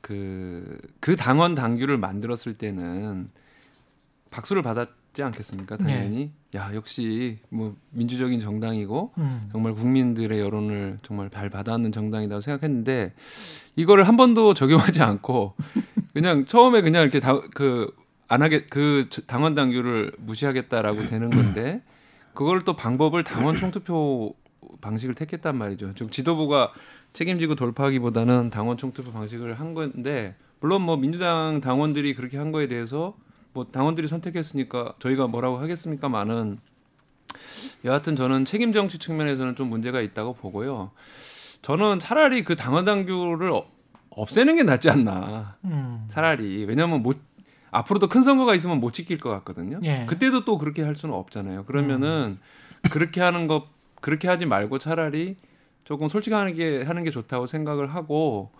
그, 그 당원 당규를 만들었을 때는 박수를 받았지 않겠습니까? 당연히. 야, 역시 뭐 민주적인 정당이고 음. 정말 국민들의 여론을 정말 잘 받아왔는 정당이라고 생각했는데 이거를 한 번도 적용하지 않고 그냥 처음에 그냥 이렇게 그안 하게 그 당원 당규를 무시하겠다라고 되는 건데 그걸 또 방법을 당원 총투표 방식을 택했단 말이죠. 좀 지도부가 책임지고 돌파하기보다는 당원 총투표 방식을 한 건데 물론 뭐 민주당 당원들이 그렇게 한 거에 대해서 뭐 당원들이 선택했으니까 저희가 뭐라고 하겠습니까만은 여하튼 저는 책임 정치 측면에서는 좀 문제가 있다고 보고요. 저는 차라리 그 당원 당규를 어- 없애는 게 낫지 않나. 음. 차라리 왜냐하면 못 앞으로도 큰 선거가 있으면 못 지킬 것 같거든요. 예. 그때도 또 그렇게 할 수는 없잖아요. 그러면은 그렇게 하는 것 그렇게 하지 말고 차라리 조금 솔직하게 하는 게 좋다고 생각을 하고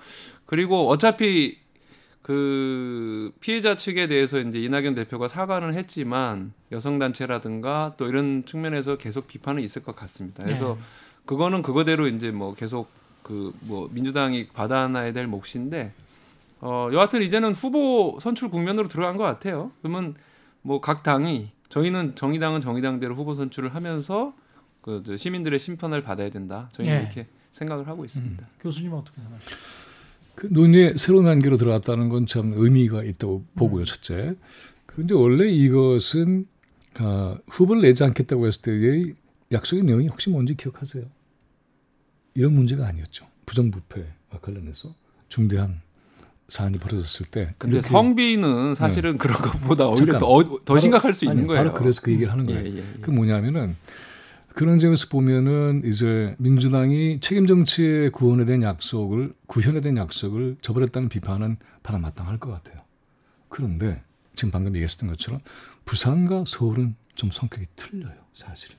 그리고 어차피 그 피해자 측에 대해서 이제 이낙연 대표가 사과는 했지만 여성 단체라든가 또 이런 측면에서 계속 비판은 있을 것 같습니다. 그래서 예. 그거는 그거대로 이제 뭐 계속 그 뭐 민주당이 받아놔야 될 몫인데 어 여하튼 이제는 후보 선출 국면으로 들어간 것 같아요. 그러면 뭐 각 당이 저희는 정의당은 정의당대로 후보 선출을 하면서 그저 시민들의 심판을 받아야 된다. 저희는 예. 이렇게 생각을 하고 있습니다. 교수님 은 어떻게 생각하세요? 그 논의에 새로운 한계로 들어갔다는 건 참 의미가 있다고 보고요, 첫째. 그런데 원래 이것은 아, 후보를 내지 않겠다고 했을 때의 약속의 내용이 혹시 뭔지 기억하세요? 이런 문제가 아니었죠. 부정부패와 관련해서 중대한 사안이 벌어졌을 때. 근데 성비는 사실은 그런 것보다 오히려 잠깐. 더, 더 바로- 심각할 수 아니, 있는 거예요. 바로 그래서 그 얘기를 하는 예, 거예요. 예, 예. 그 뭐냐면은 그런 점에서 보면은 이제 민주당이 책임 정치의 구원에 대한 약속을 구현에 대한 약속을 저버렸다는 비판은 받아 마땅할 것 같아요. 그런데 지금 방금 얘기했던 것처럼 부산과 서울은 좀 성격이 틀려요, 사실은.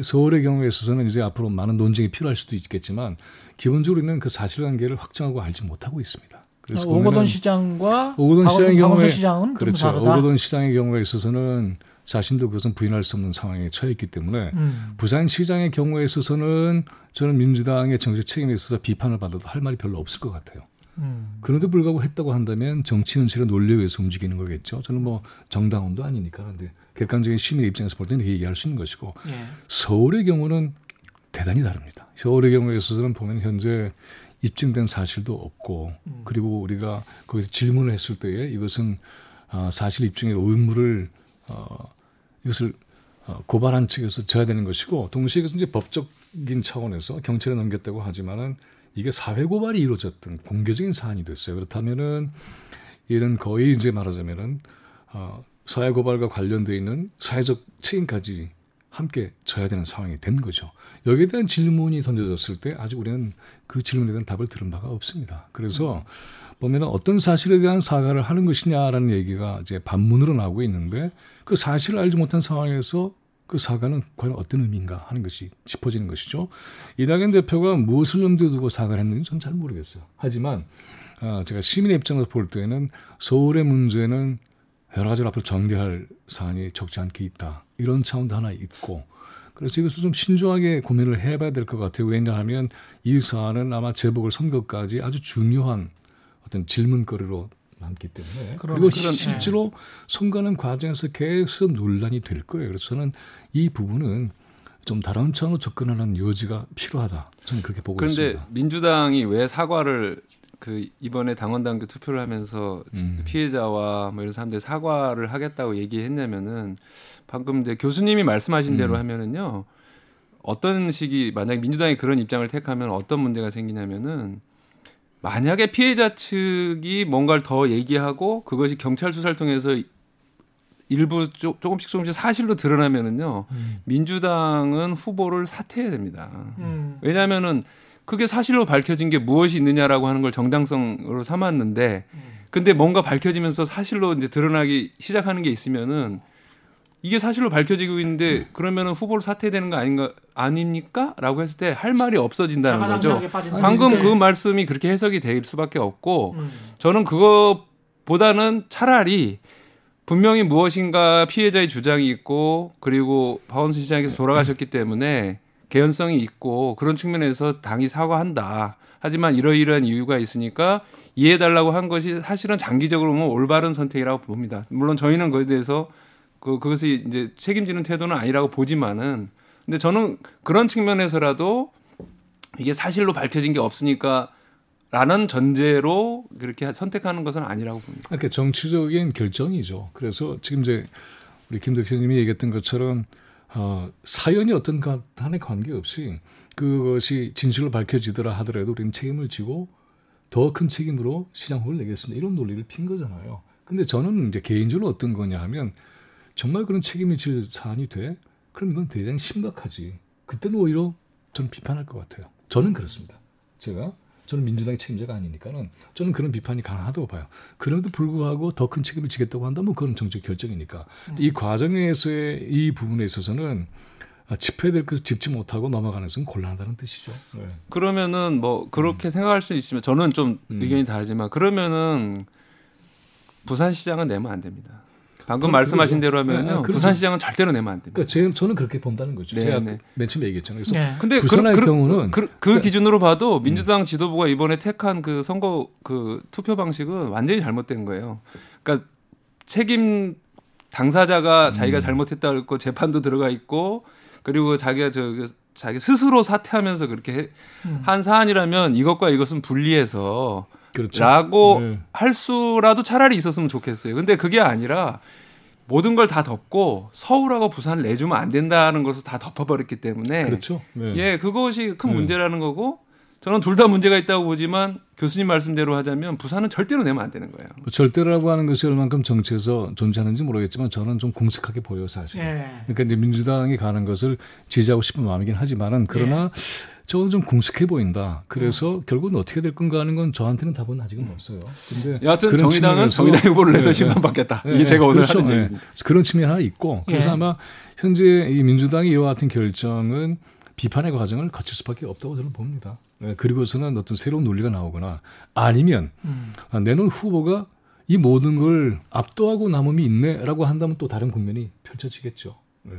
서울의 경우에 있어서는 이제 앞으로 많은 논쟁이 필요할 수도 있겠지만 기본적으로 있는 그 사실관계를 확정하고 알지 못하고 있습니다. 그래서 어, 오거돈 시장과 오거돈 시장의 경우에 시장은 그렇죠. 오거돈 시장의 경우에 있어서는 자신도 그것은 부인할 수 없는 상황에 처해 있기 때문에 음. 부산시장의 경우에 있어서는 저는 민주당의 정치 책임에 있어서 비판을 받아도 할 말이 별로 없을 것 같아요. 음. 그런데 불구하고 했다고 한다면 정치 현실의 논리에 의해서 움직이는 거겠죠. 저는 뭐 정당원도 아니니까 그런데 객관적인 시민의 입장에서 볼 때는 얘기할 수 있는 것이고 예. 서울의 경우는 대단히 다릅니다. 서울의 경우에 있어서는 보면 현재 입증된 사실도 없고 음. 그리고 우리가 거기서 질문을 했을 때에 이것은 아, 사실 입증의 의무를 어, 이것을 어, 고발한 측에서 져야 되는 것이고 동시에 그것은 이제 법적인 차원에서 경찰에 넘겼다고 하지만은 이게 사회 고발이 이루어졌던 공개적인 사안이 됐어요. 그렇다면은 이는 거의 이제 말하자면은 어, 사회 고발과 관련돼 있는 사회적 책임까지 함께 져야 되는 상황이 된 거죠. 여기에 대한 질문이 던져졌을 때 아직 우리는 그 질문에 대한 답을 들은 바가 없습니다. 그래서 보면 어떤 사실에 대한 사과를 하는 것이냐라는 얘기가 이제 반문으로 나오고 있는데 그 사실을 알지 못한 상황에서 그 사과는 과연 어떤 의미인가 하는 것이 짚어지는 것이죠. 이낙연 대표가 무엇을 염두에 두고 사과를 했는지 저는 잘 모르겠어요. 하지만 아, 제가 시민의 입장에서 볼 때는 서울의 문제는 여러 가지로 앞으로 전개할 사안이 적지 않게 있다. 이런 차원도 하나 있고 그래서 이것을 좀 신중하게 고민을 해봐야 될 것 같아요. 왜냐하면 이 사안은 아마 재보궐 선거까지 아주 중요한 어떤 질문거리로 남기 때문에 그러네. 그리고 그런- 실제로 선거하는 과정에서 계속 논란이 될 거예요. 그래서 저는 이 부분은 좀 다른 차원으로 접근하는 여지가 필요하다. 저는 그렇게 보고 그런데 있습니다. 민주당이 왜 사과를 그 이번에 당원 당규 투표를 하면서 음. 피해자와 뭐 이런 사람들 사과를 하겠다고 얘기했냐면은 방금 이제 교수님이 말씀하신 대로 음. 하면은요 어떤 식이 만약 민주당이 그런 입장을 택하면 어떤 문제가 생기냐면은 만약에 피해자 측이 뭔가를 더 얘기하고 그것이 경찰 수사를 통해서 일부 조, 조금씩 조금씩 사실로 드러나면은요 음. 민주당은 후보를 사퇴해야 됩니다. 음. 왜냐하면은 그게 사실로 밝혀진 게 무엇이 있느냐라고 하는 걸 정당성으로 삼았는데 근데 뭔가 밝혀지면서 사실로 이제 드러나기 시작하는 게 있으면은 이게 사실로 밝혀지고 있는데 그러면은 후보를 사퇴되는 거 아닌가 아닙니까?라고 했을 때 할 말이 없어진다는 거죠. 방금 네. 그 말씀이 그렇게 해석이 될 수밖에 없고 음. 저는 그것보다는 차라리 분명히 무엇인가 피해자의 주장이 있고 그리고 박원순 시장께서 돌아가셨기 때문에 개연성이 있고 그런 측면에서 당이 사과한다. 하지만 이러이러한 이유가 있으니까 이해해달라고 한 것이 사실은 장기적으로 보면 올바른 선택이라고 봅니다. 물론 저희는 그에 대해서 그 그것이 이제 책임지는 태도는 아니라고 보지만은 근데 저는 그런 측면에서라도 이게 사실로 밝혀진 게 없으니까 라는 전제로 그렇게 선택하는 것은 아니라고 봅니다. 그러니까 정치적인 결정이죠. 그래서 지금 이제 우리 김 대표님이 얘기했던 것처럼 어, 사연이 어떤 간에 관계없이 그것이 진실로 밝혀지더라 하더라도 우리는 책임을 지고 더 큰 책임으로 시장 후를 내겠습니다. 이런 논리를 핀 거잖아요. 근데 저는 이제 개인적으로 어떤 거냐 하면 정말 그런 책임이 질 사안이 돼? 그럼 이건 굉장히 심각하지. 그때는 오히려 저는 비판할 것 같아요. 저는 그렇습니다. 제가 저는 민주당의 책임자가 아니니까는 저는 그런 비판이 가능하다고 봐요. 그럼에도 불구하고 더 큰 책임을 지겠다고 한다면 그건 정책 결정이니까. 이 과정에서의 이 부분에 있어서는 아, 짚어야 될 것을 짚지 못하고 넘어가는 것은 곤란하다는 뜻이죠. 네. 그러면은 뭐 그렇게 생각할 수 있으면 저는 좀 음. 의견이 다르지만 그러면은 부산시장은 내면 안 됩니다. 방금 말씀하신. 대로 네, 하면요 네, 그러죠. 부산시장은 절대로 내면 안 됩니다. 그러니까 제, 저는 그렇게 본다는 거죠. 네, 제가 네. 맨 처음에 얘기했잖아요. 그래서 네. 근데 부산의 그, 그, 경우는 그, 그 기준으로 봐도 민주당 지도부가 이번에 택한 그 선거 그 투표 방식은 완전히 잘못된 거예요. 그러니까 책임 당사자가 자기가 잘못했다 그랬고 재판도 들어가 있고 그리고 자기가 저그 자기 스스로 사퇴하면서 그렇게 해- 음. 한 사안이라면 이것과 이것은 분리해서 그렇죠. 라고 네. 할 수라도 차라리 있었으면 좋겠어요. 근데 그게 아니라 모든 걸 다 덮고 서울하고 부산을 내주면 안 된다는 것을 다 덮어버렸기 때문에 그렇죠. 네. 예, 그것이 큰 네. 문제라는 거고 저는 둘 다 문제가 있다고 보지만 교수님 말씀대로 하자면 부산은 절대로 내면 안 되는 거예요. 뭐 절대라고 하는 것이 얼만큼 정치에서 존재하는지 모르겠지만 저는 좀 공색하게 보여요 사실. 예. 그러니까 이제 민주당이 가는 것을 지지하고 싶은 마음이긴 하지만은 그러나 저는 좀 공식해 보인다. 그래서 결국은 어떻게 될 건가 하는 건 저한테는 답은 아직은 없어요. 근데 여하튼 정의당은 정의당 후보를 내서 네, 심판받겠다. 네, 이게 제가 오늘 그렇죠. 하는 네. 얘기입니다. 그런 측면 하나 있고 그래서 예. 아마 현재 이 민주당이 이와 같은 결정은 비판의 과정을 거칠 수밖에 없다고 저는 봅니다. 네, 그리고서는 어떤 새로운 논리가 나오거나 아니면 음. 아, 내놓은 후보가 이 모든 걸 압도하고 남음이 있네라고 한다면 또 다른 국면이 펼쳐지겠죠. 네.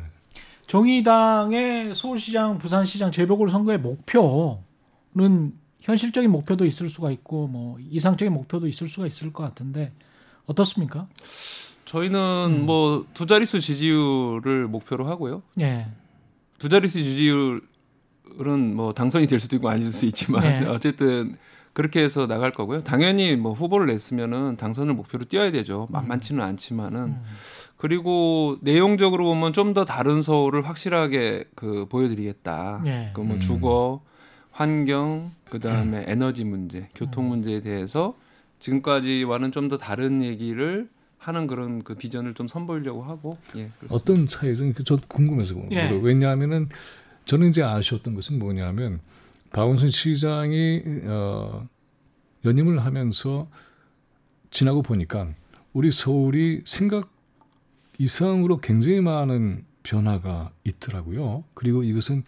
정의당의 서울시장, 부산시장 재보궐 선거의 목표는 현실적인 목표도 있을 수가 있고 뭐 이상적인 목표도 있을 수가 있을 것 같은데 어떻습니까? 저희는 뭐두 자릿수 지지율을 목표로 하고요. 예. 두 자릿수 지지율은 뭐 당선이 될 수도 있고 아닐 수 있지만 네. 어쨌든 그렇게 해서 나갈 거고요. 당연히 뭐 후보를 냈으면은 당선을 목표로 뛰어야 되죠. 만만치는 않지만은 음. 그리고 내용적으로 보면 좀 더 다른 서울을 확실하게 그 보여드리겠다. 예. 그뭐 음. 주거, 환경, 그 다음에 에너지 문제, 교통 음. 문제에 대해서 지금까지와는 좀 더 다른 얘기를 하는 그런 그 비전을 좀 선보이려고 하고 예. 그렇습니다. 어떤 차이죠? 저 궁금해서 그런 예. 거예요. 왜냐하면은 저는 이제 아쉬웠던 것은 뭐냐면 박원순 시장이 어, 연임을 하면서 지나고 보니까 우리 서울이 생각 이상으로 굉장히 많은 변화가 있더라고요. 그리고 이것은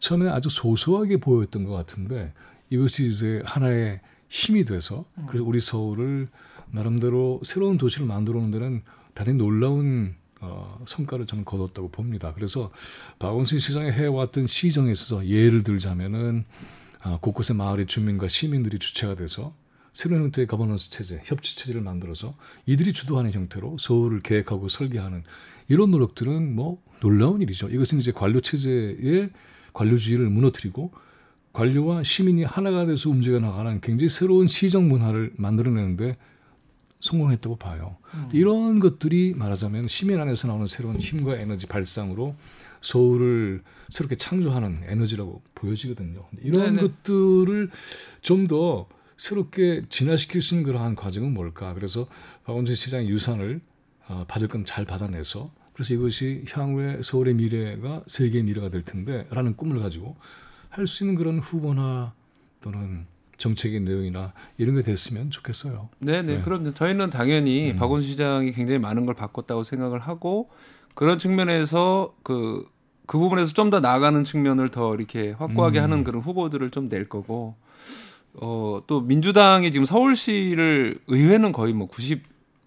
처음에 아주 소소하게 보였던 것 같은데 이것이 이제 하나의 힘이 돼서 그래서 우리 서울을 나름대로 새로운 도시를 만들어 놓는 데는 대단히 놀라운 어, 성과를 저는 거뒀다고 봅니다. 그래서 박원순 시장이 해왔던 시정에 있어서 예를 들자면은 아, 곳곳에 마을의 주민과 시민들이 주체가 돼서 새로운 형태의 거버넌스 체제, 협치 체제를 만들어서 이들이 주도하는 형태로 서울을 계획하고 설계하는 이런 노력들은 뭐 놀라운 일이죠. 이것은 이제 관료 체제의 관료주의를 무너뜨리고 관료와 시민이 하나가 돼서 움직여 나가는 굉장히 새로운 시정 문화를 만들어내는데 성공했다고 봐요. 이런 것들이 말하자면 시민 안에서 나오는 새로운 힘과 에너지 발상으로 서울을 새롭게 창조하는 에너지라고 보여지거든요. 이런 네네. 것들을 좀더 새롭게 진화시킬 수 있는 그러한 과정은 뭘까? 그래서 박원순 시장의 유산을 아, 받을 건 잘 받아내서 그래서 이것이 향후의 서울의 미래가 세계의 미래가 될 텐데라는 꿈을 가지고 할 수 있는 그런 후보나 또는 정책의 내용이나 이런 게 됐으면 좋겠어요. 네네. 네. 그럼 저희는 당연히 음. 박원순 시장이 굉장히 많은 걸 바꿨다고 생각을 하고 그런 측면에서 그, 그 부분에서 좀 더 나아가는 측면을 더 이렇게 확고하게 음. 하는 그런 후보들을 좀 낼 거고 어, 또 민주당이 지금 서울시를 의회는 거의 뭐 90,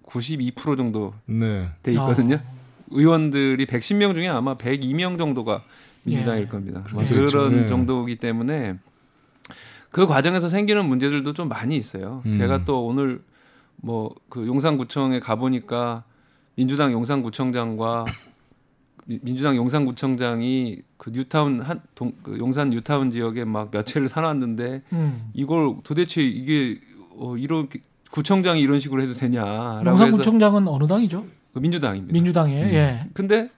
92% 정도 네. 돼 있거든요. 아. 의원들이 110명 중에 아마 102명 정도가 민주당일 예. 겁니다. 그렇겠죠. 그런 네. 정도이기 때문에 그 과정에서 생기는 문제들도 좀 많이 있어요. 음. 제가 또 오늘 뭐 그 용산구청에 가 보니까 민주당 용산구청장과 미- 민주당 용산구청장이 그 뉴타운 한 동, 그 용산 뉴타운 지역에 막 몇 채를 사놨는데 음. 이걸 도대체 이게 어 이렇게 구청장이 이런 식으로 해도 되냐라고 용산구청장은 어느 당이죠? 그 민주당입니다. 민주당이에요. 음. 예. 근데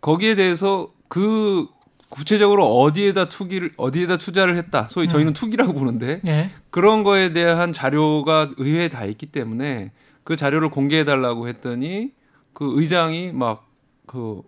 거기에 대해서 그 구체적으로 어디에다 투기를 어디에다 투자를 했다. 소위 저희는 투기라고 부르는데 예. 그런 거에 대한 자료가 의회에 다 있기 때문에 그 자료를 공개해 달라고 했더니 그 의장이 막 그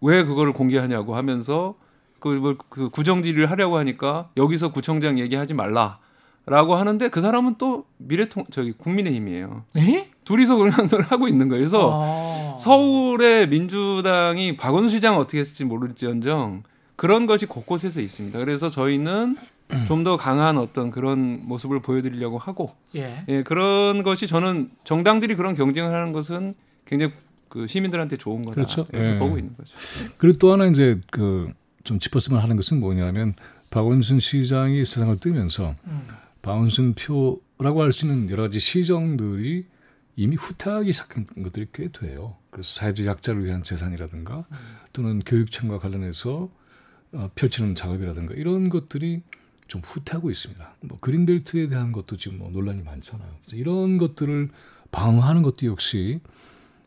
왜 그거를 공개하냐고 하면서 그, 뭐, 그 구정질을 하려고 하니까 여기서 구청장 얘기하지 말라라고 하는데 그 사람은 또 미래통 저기 국민의힘이에요. 예? 둘이서 그런 걸 하고 있는 거예요. 그래서 아. 서울의 민주당이 박원순 시장은 어떻게 했을지 모를지언정 그런 것이 곳곳에서 있습니다. 그래서 저희는 좀 더 강한 어떤 그런 모습을 보여드리려고 하고 예. 예, 그런 것이 저는 정당들이 그런 경쟁을 하는 것은 굉장히 그 시민들한테 좋은 거다 그렇죠. 이렇게 예. 보고 있는 거죠. 그리고 또 하나 이제 그 좀 짚었으면 하는 것은 뭐냐면 박원순 시장이 세상을 뜨면서 음. 박원순 표라고 할 수 있는 여러 가지 시정들이 이미 후퇴하기 시작한 것들이 꽤 돼요. 그래서 사회적 약자를 위한 재산이라든가 또는 교육청과 관련해서 어, 펼치는 작업이라든가 이런 것들이 좀 후퇴하고 있습니다. 뭐 그린벨트에 대한 것도 지금 뭐 논란이 많잖아요. 그래서 이런 것들을 방어하는 것도 역시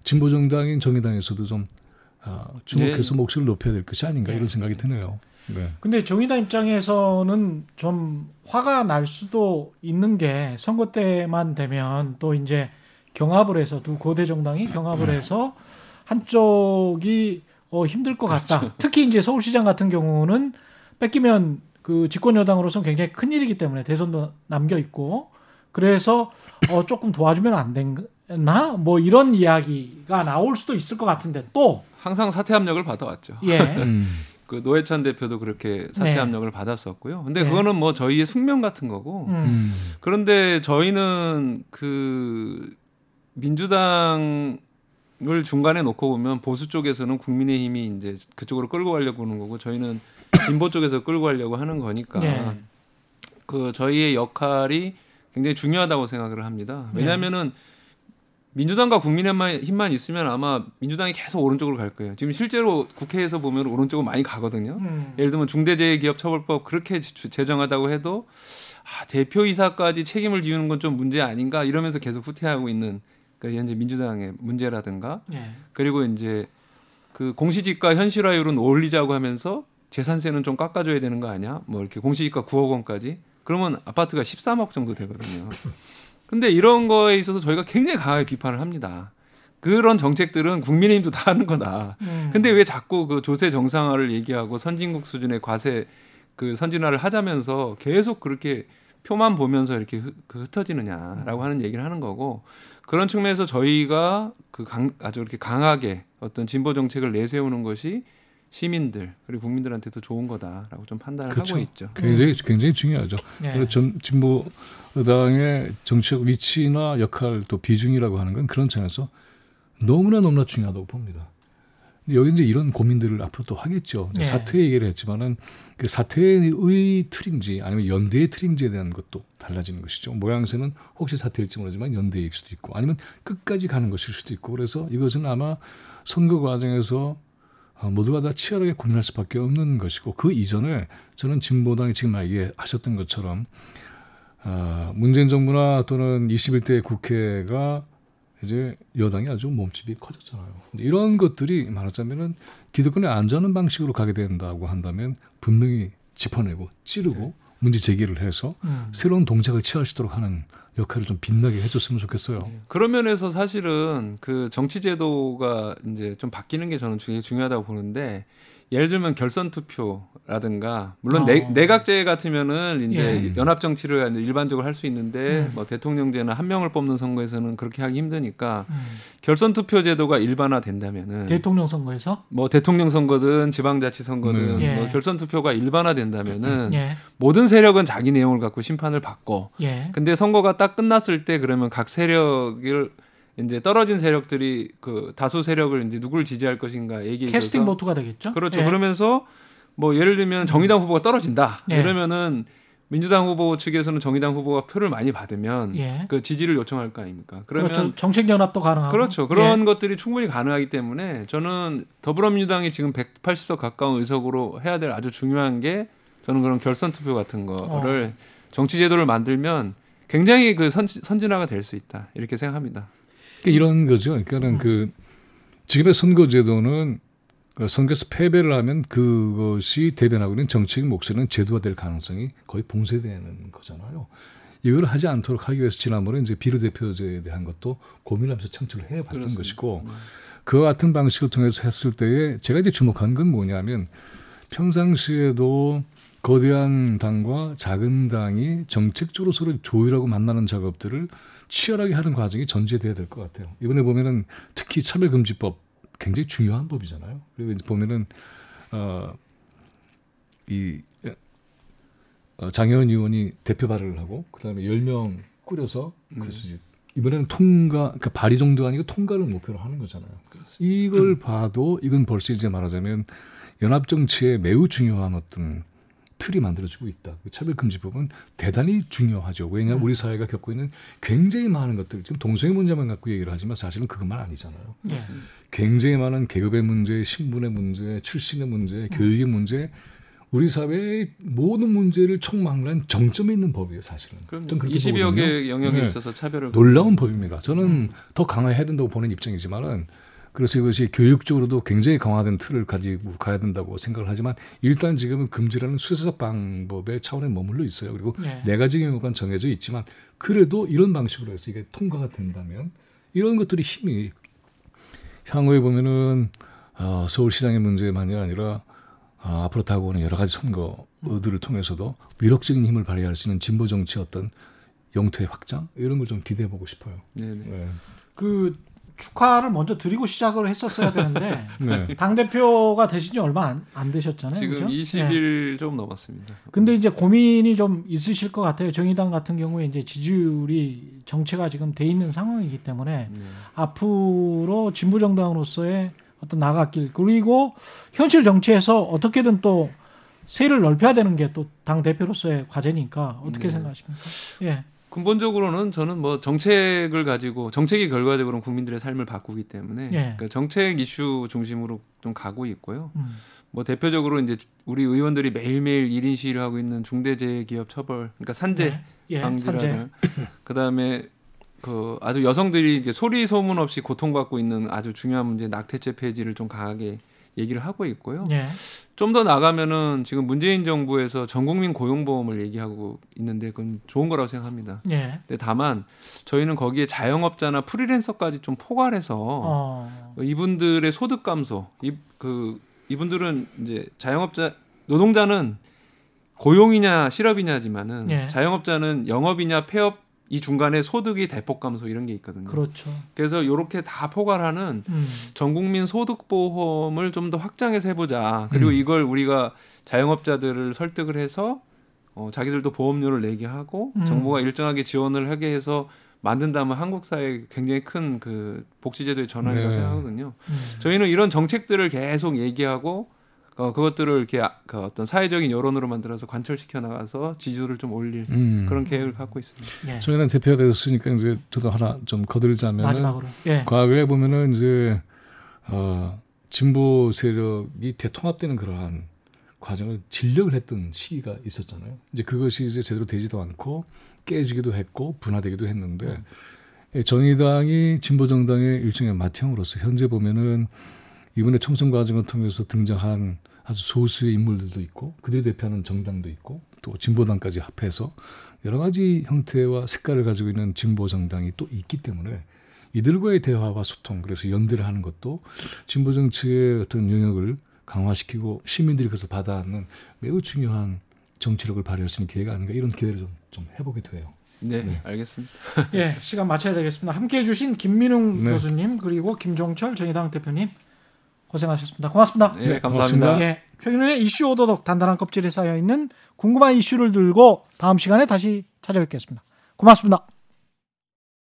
진보 정당인 정의당에서도 좀 아, 주목해서 목소리를 높여야 될 것이 아닌가 이런 생각이 드네요. 네. 근데 정의당 입장에서는 좀 화가 날 수도 있는 게 선거 때만 되면 또 이제 경합을 해서 두 고대 정당이 경합을 해서 한쪽이 어, 힘들 것 같다. 특히 이제 서울시장 같은 경우는 뺏기면 그 집권 여당으로서는 굉장히 큰 일이기 때문에 대선도 남겨 있고 그래서 어, 조금 도와주면 안되 나뭐 이런 이야기가 나올 수도 있을 것 같은데 또 항상 사퇴 압력을 받아왔죠. 예. 음. 그 노회찬 대표도 그렇게 사퇴 네. 압력을 받았었고요. 근데 네. 그거는 뭐 저희의 숙명 같은 거고 음. 음. 그런데 저희는 그 민주당 을 중간에 놓고 보면 보수 쪽에서는 국민의힘이 이제 그쪽으로 끌고 가려고 하는 거고 저희는 진보 쪽에서 끌고 가려고 하는 거니까 네. 그 저희의 역할이 굉장히 중요하다고 생각을 합니다. 왜냐하면은 민주당과 국민의힘만 있으면 아마 민주당이 계속 오른쪽으로 갈 거예요. 지금 실제로 국회에서 보면 오른쪽으로 많이 가거든요. 음. 예를 들면 중대재해기업처벌법 그렇게 주- 제정하다고 해도 아, 대표이사까지 책임을 지우는 건 좀 문제 아닌가 이러면서 계속 후퇴하고 있는 그 현재 민주당의 문제라든가 예. 그리고 이제 그 공시지가 현실화율은 올리자고 하면서 재산세는 좀 깎아줘야 되는 거 아니야? 뭐 이렇게 공시지가 9억 원까지 그러면 아파트가 13억 정도 되거든요. 근데 이런 거에 있어서 저희가 굉장히 강하게 비판을 합니다. 그런 정책들은 국민의힘도 다 하는 거다. 음. 근데 왜 자꾸 그 조세 정상화를 얘기하고 선진국 수준의 과세 그 선진화를 하자면서 계속 그렇게 표만 보면서 이렇게 흩, 그 흩어지느냐라고 하는 얘기를 하는 거고 그런 측면에서 저희가 그 강, 아주 이렇게 강하게 어떤 진보 정책을 내세우는 것이 시민들 그리고 국민들한테도 좋은 거다라고 좀 판단을 그렇죠. 하고 있죠. 굉장히 굉장히 중요하죠. 예. 그리고 전 진보 당의 정치적 위치나 역할 또 비중이라고 하는 건 그런 점에서 너무나 너무나 중요하다고 봅니다. 여기 이제 이런 고민들을 앞으로 또 하겠죠. 예. 사퇴 얘기를 했지만은 그 사퇴의 틀인지 아니면 연대의 틀인지에 대한 것도 달라지는 것이죠. 모양새는 혹시 사퇴일지 모르지만 연대일 수도 있고 아니면 끝까지 가는 것일 수도 있고 그래서 이것은 아마 선거 과정에서 어, 모두가 다 치열하게 고민할 수밖에 없는 것이고 그 이전에 저는 진보당이 지금 얘기하셨던 것처럼 아, 문재인 정부나 또는 21대 국회가 이제 여당이 아주 몸집이 커졌잖아요. 이런 것들이 말하자면은 기득권에 안전한 방식으로 가게 된다고 한다면 분명히 짚어내고 찌르고 문제 제기를 해서 음. 새로운 동작을 취할 수 있도록 하는 역할을 좀 빛나게 해줬으면 좋겠어요. 그런 면에서 사실은 그 정치 제도가 이제 좀 바뀌는 게 저는 되게 중요하다고 보는데 예를 들면 결선 투표라든가 물론 어. 내, 내각제 같으면은 이제 예. 연합 정치를 이제 일반적으로 할 수 있는데 음. 뭐 대통령제나 한 명을 뽑는 선거에서는 그렇게 하기 힘드니까 음. 결선 투표 제도가 일반화된다면은 대통령 선거에서 뭐 대통령 선거든 지방자치 선거든 네. 뭐 예. 결선 투표가 일반화된다면은 예. 모든 세력은 자기 내용을 갖고 심판을 받고 예. 근데 선거가 딱 끝났을 때 그러면 각 세력을 이제 떨어진 세력들이 그 다수 세력을 이제 누구를 지지할 것인가 얘기에 캐스팅 있어서 보트가 되겠죠. 그렇죠. 예. 그러면서 뭐 예를 들면 정의당 후보가 떨어진다. 예. 이러면은 민주당 후보 측에서는 정의당 후보가 표를 많이 받으면 예. 그 지지를 요청할 거 아닙니까? 그러면 그렇죠. 정책 연합도 가능하고. 그렇죠. 그런 예. 것들이 충분히 가능하기 때문에 저는 더불어민주당이 지금 180석 가까운 의석으로 해야 될 아주 중요한 게 저는 그런 결선 투표 같은 거를 어. 정치 제도를 만들면 굉장히 그 선, 선진화가 될 수 있다 이렇게 생각합니다. 그러니까 이런 거죠. 그러니까는 그 지금의 선거 제도는 그 선거에서 패배를 하면 그것이 대변하고 있는 정치적 목소리는 제도화될 가능성이 거의 봉쇄되는 거잖아요. 이걸 하지 않도록 하기 위해서 지난번에 이제 비례대표제에 대한 것도 고민하면서 창출을 해봤던 그렇습니다. 것이고 그와 같은 방식을 통해서 했을 때에 제가 이제 주목한 건 뭐냐면 평상시에도 거대한 당과 작은 당이 정책적으로 서로 조율하고 만나는 작업들을 치열하게 하는 과정이 전제돼야 될 것 같아요. 이번에 보면은 특히 차별금지법 굉장히 중요한 법이잖아요. 그리고 이제 보면은 어 이 어, 장혜원 의원이 대표 발의를 하고 그다음에 10명 꾸려서 그래서 이제 이번에는 통과 그러니까 발의 정도 아니고 통과를 목표로 하는 거잖아요. 이걸 봐도 이건 벌써 이제 말하자면 연합 정치에 매우 중요한 어떤 틀이 만들어지고 있다. 그 차별금지법은 대단히 중요하죠. 왜냐하면 우리 사회가 겪고 있는 굉장히 많은 것들 지금 동성애 문제만 갖고 얘기를 하지만 사실은 그것만 아니잖아요. 예. 굉장히 많은 계급의 문제, 신분의 문제, 출신의 문제, 교육의 문제, 우리 사회의 모든 문제를 총망라한 정점에 있는 법이에요, 사실은. 그럼 전 그렇게 20여 보거든요. 개 영역에 네. 있어서 차별을 놀라운 법입니다. 저는 더 강화해야 된다고 보는 입장이지만은 그래서 이것이 교육적으로도 굉장히 강화된 틀을 가지고 가야 된다고 생각을 하지만 일단 지금은 금지라는 수사적 방법의 차원에 머물러 있어요. 그리고 예. 네 가지 경우가 정해져 있지만 그래도 이런 방식으로 해서 이게 통과가 된다면 이런 것들이 힘이 향후에 보면은 어, 서울시장의 문제만이 아니라 어, 앞으로 다가오는 여러 가지 선거들을 통해서도 위력적인 힘을 발휘할 수 있는 진보 정치 어떤 영토의 확장 이런 걸 좀 기대해 보고 싶어요. 네네. 네. 그 축하를 먼저 드리고 시작을 했었어야 되는데 네. 당 대표가 되신 지 얼마 안, 안 되셨잖아요. 지금 그죠? 예. 20일 좀 넘었습니다. 근데 이제 고민이 좀 있으실 것 같아요. 정의당 같은 경우에 이제 지지율이 정체가 지금 돼 있는 상황이기 때문에 네. 앞으로 진보 정당으로서의 어떤 나가길 그리고 현실 정치에서 어떻게든 또 세를 넓혀야 되는 게 또 당 대표로서의 과제니까 어떻게 네. 생각하십니까? 예. 근본적으로는 저는 뭐 정책을 가지고 정책이 결과적으로는 국민들의 삶을 바꾸기 때문에 예. 그러니까 정책 이슈 중심으로 좀 가고 있고요. 음. 뭐 대표적으로 이제 우리 의원들이 매일매일 1인 시위를 하고 있는 중대재해기업 처벌, 그러니까 산재 네. 예. 방지라는 그다음에 그 아주 여성들이 이제 소리 소문 없이 고통받고 있는 아주 중요한 문제 낙태죄 폐지를 좀 강하게 얘기를 하고 있고요. 예. 좀더 나가면은 지금 문재인 정부에서 전국민 고용보험을 얘기하고 있는데 그건 좋은 거라고 생각합니다. 예. 근데 다만 저희는 거기에 자영업자나 프리랜서까지 좀 포괄해서 어. 이분들의 소득 감소, 이, 그 이분들은 이제 자영업자 노동자는 고용이냐 실업이냐지만은 예. 자영업자는 영업이냐 폐업 이 중간에 소득이 대폭 감소 이런 게 있거든요. 그렇죠. 그래서 이렇게 다 포괄하는 음. 전 국민 소득 보험을 좀 더 확장해서 해보자. 그리고 음. 이걸 우리가 자영업자들을 설득을 해서 어, 자기들도 보험료를 내게 하고 음. 정부가 일정하게 지원을 하게 해서 만든다면 한국 사회에 굉장히 큰 그 복지제도의 전환이라고 네. 생각하거든요. 음. 저희는 이런 정책들을 계속 얘기하고 어, 그것들을 이렇게 아- 그 어떤 사회적인 여론으로 만들어서 관철시켜 나가서 지지율을 좀 올릴 음. 그런 계획을 갖고 있습니다. 예. 저희는 대표가 됐으니까 이제 저도 하나 좀 거들자면은 마지막으로. 예. 과거에 보면은 이제 어, 진보 세력이 대통합되는 그러한 과정을 진력을 했던 시기가 있었잖아요. 이제 그것이 이제 제대로 되지도 않고 깨지기도 했고 분화되기도 했는데 예, 정의당이 진보 정당의 일종의 맏형으로서 현재 보면은 이번에 총선 과정을 통해서 등장한 아주 소수의 인물들도 있고 그들이 대표하는 정당도 있고 또 진보당까지 합해서 여러 가지 형태와 색깔을 가지고 있는 진보 정당이 또 있기 때문에 이들과의 대화와 소통 그래서 연대를 하는 것도 진보 정치의 어떤 영역을 강화시키고 시민들이 그것을 받아안는 매우 중요한 정치력을 발휘할 수 있는 기회가 아닌가 이런 기대를 좀, 좀 해보게 돼요. 네, 네. 알겠습니다. 예, 시간 맞춰야 되겠습니다. 함께 해 주신 김민웅 네. 교수님 그리고 김종철 정의당 대표님 고생하셨습니다. 고맙습니다. 네, 감사합니다. 예, 최근에 이슈 오도독 단단한 껍질에 쌓여 있는 궁금한 이슈를 들고 다음 시간에 다시 찾아뵙겠습니다. 고맙습니다.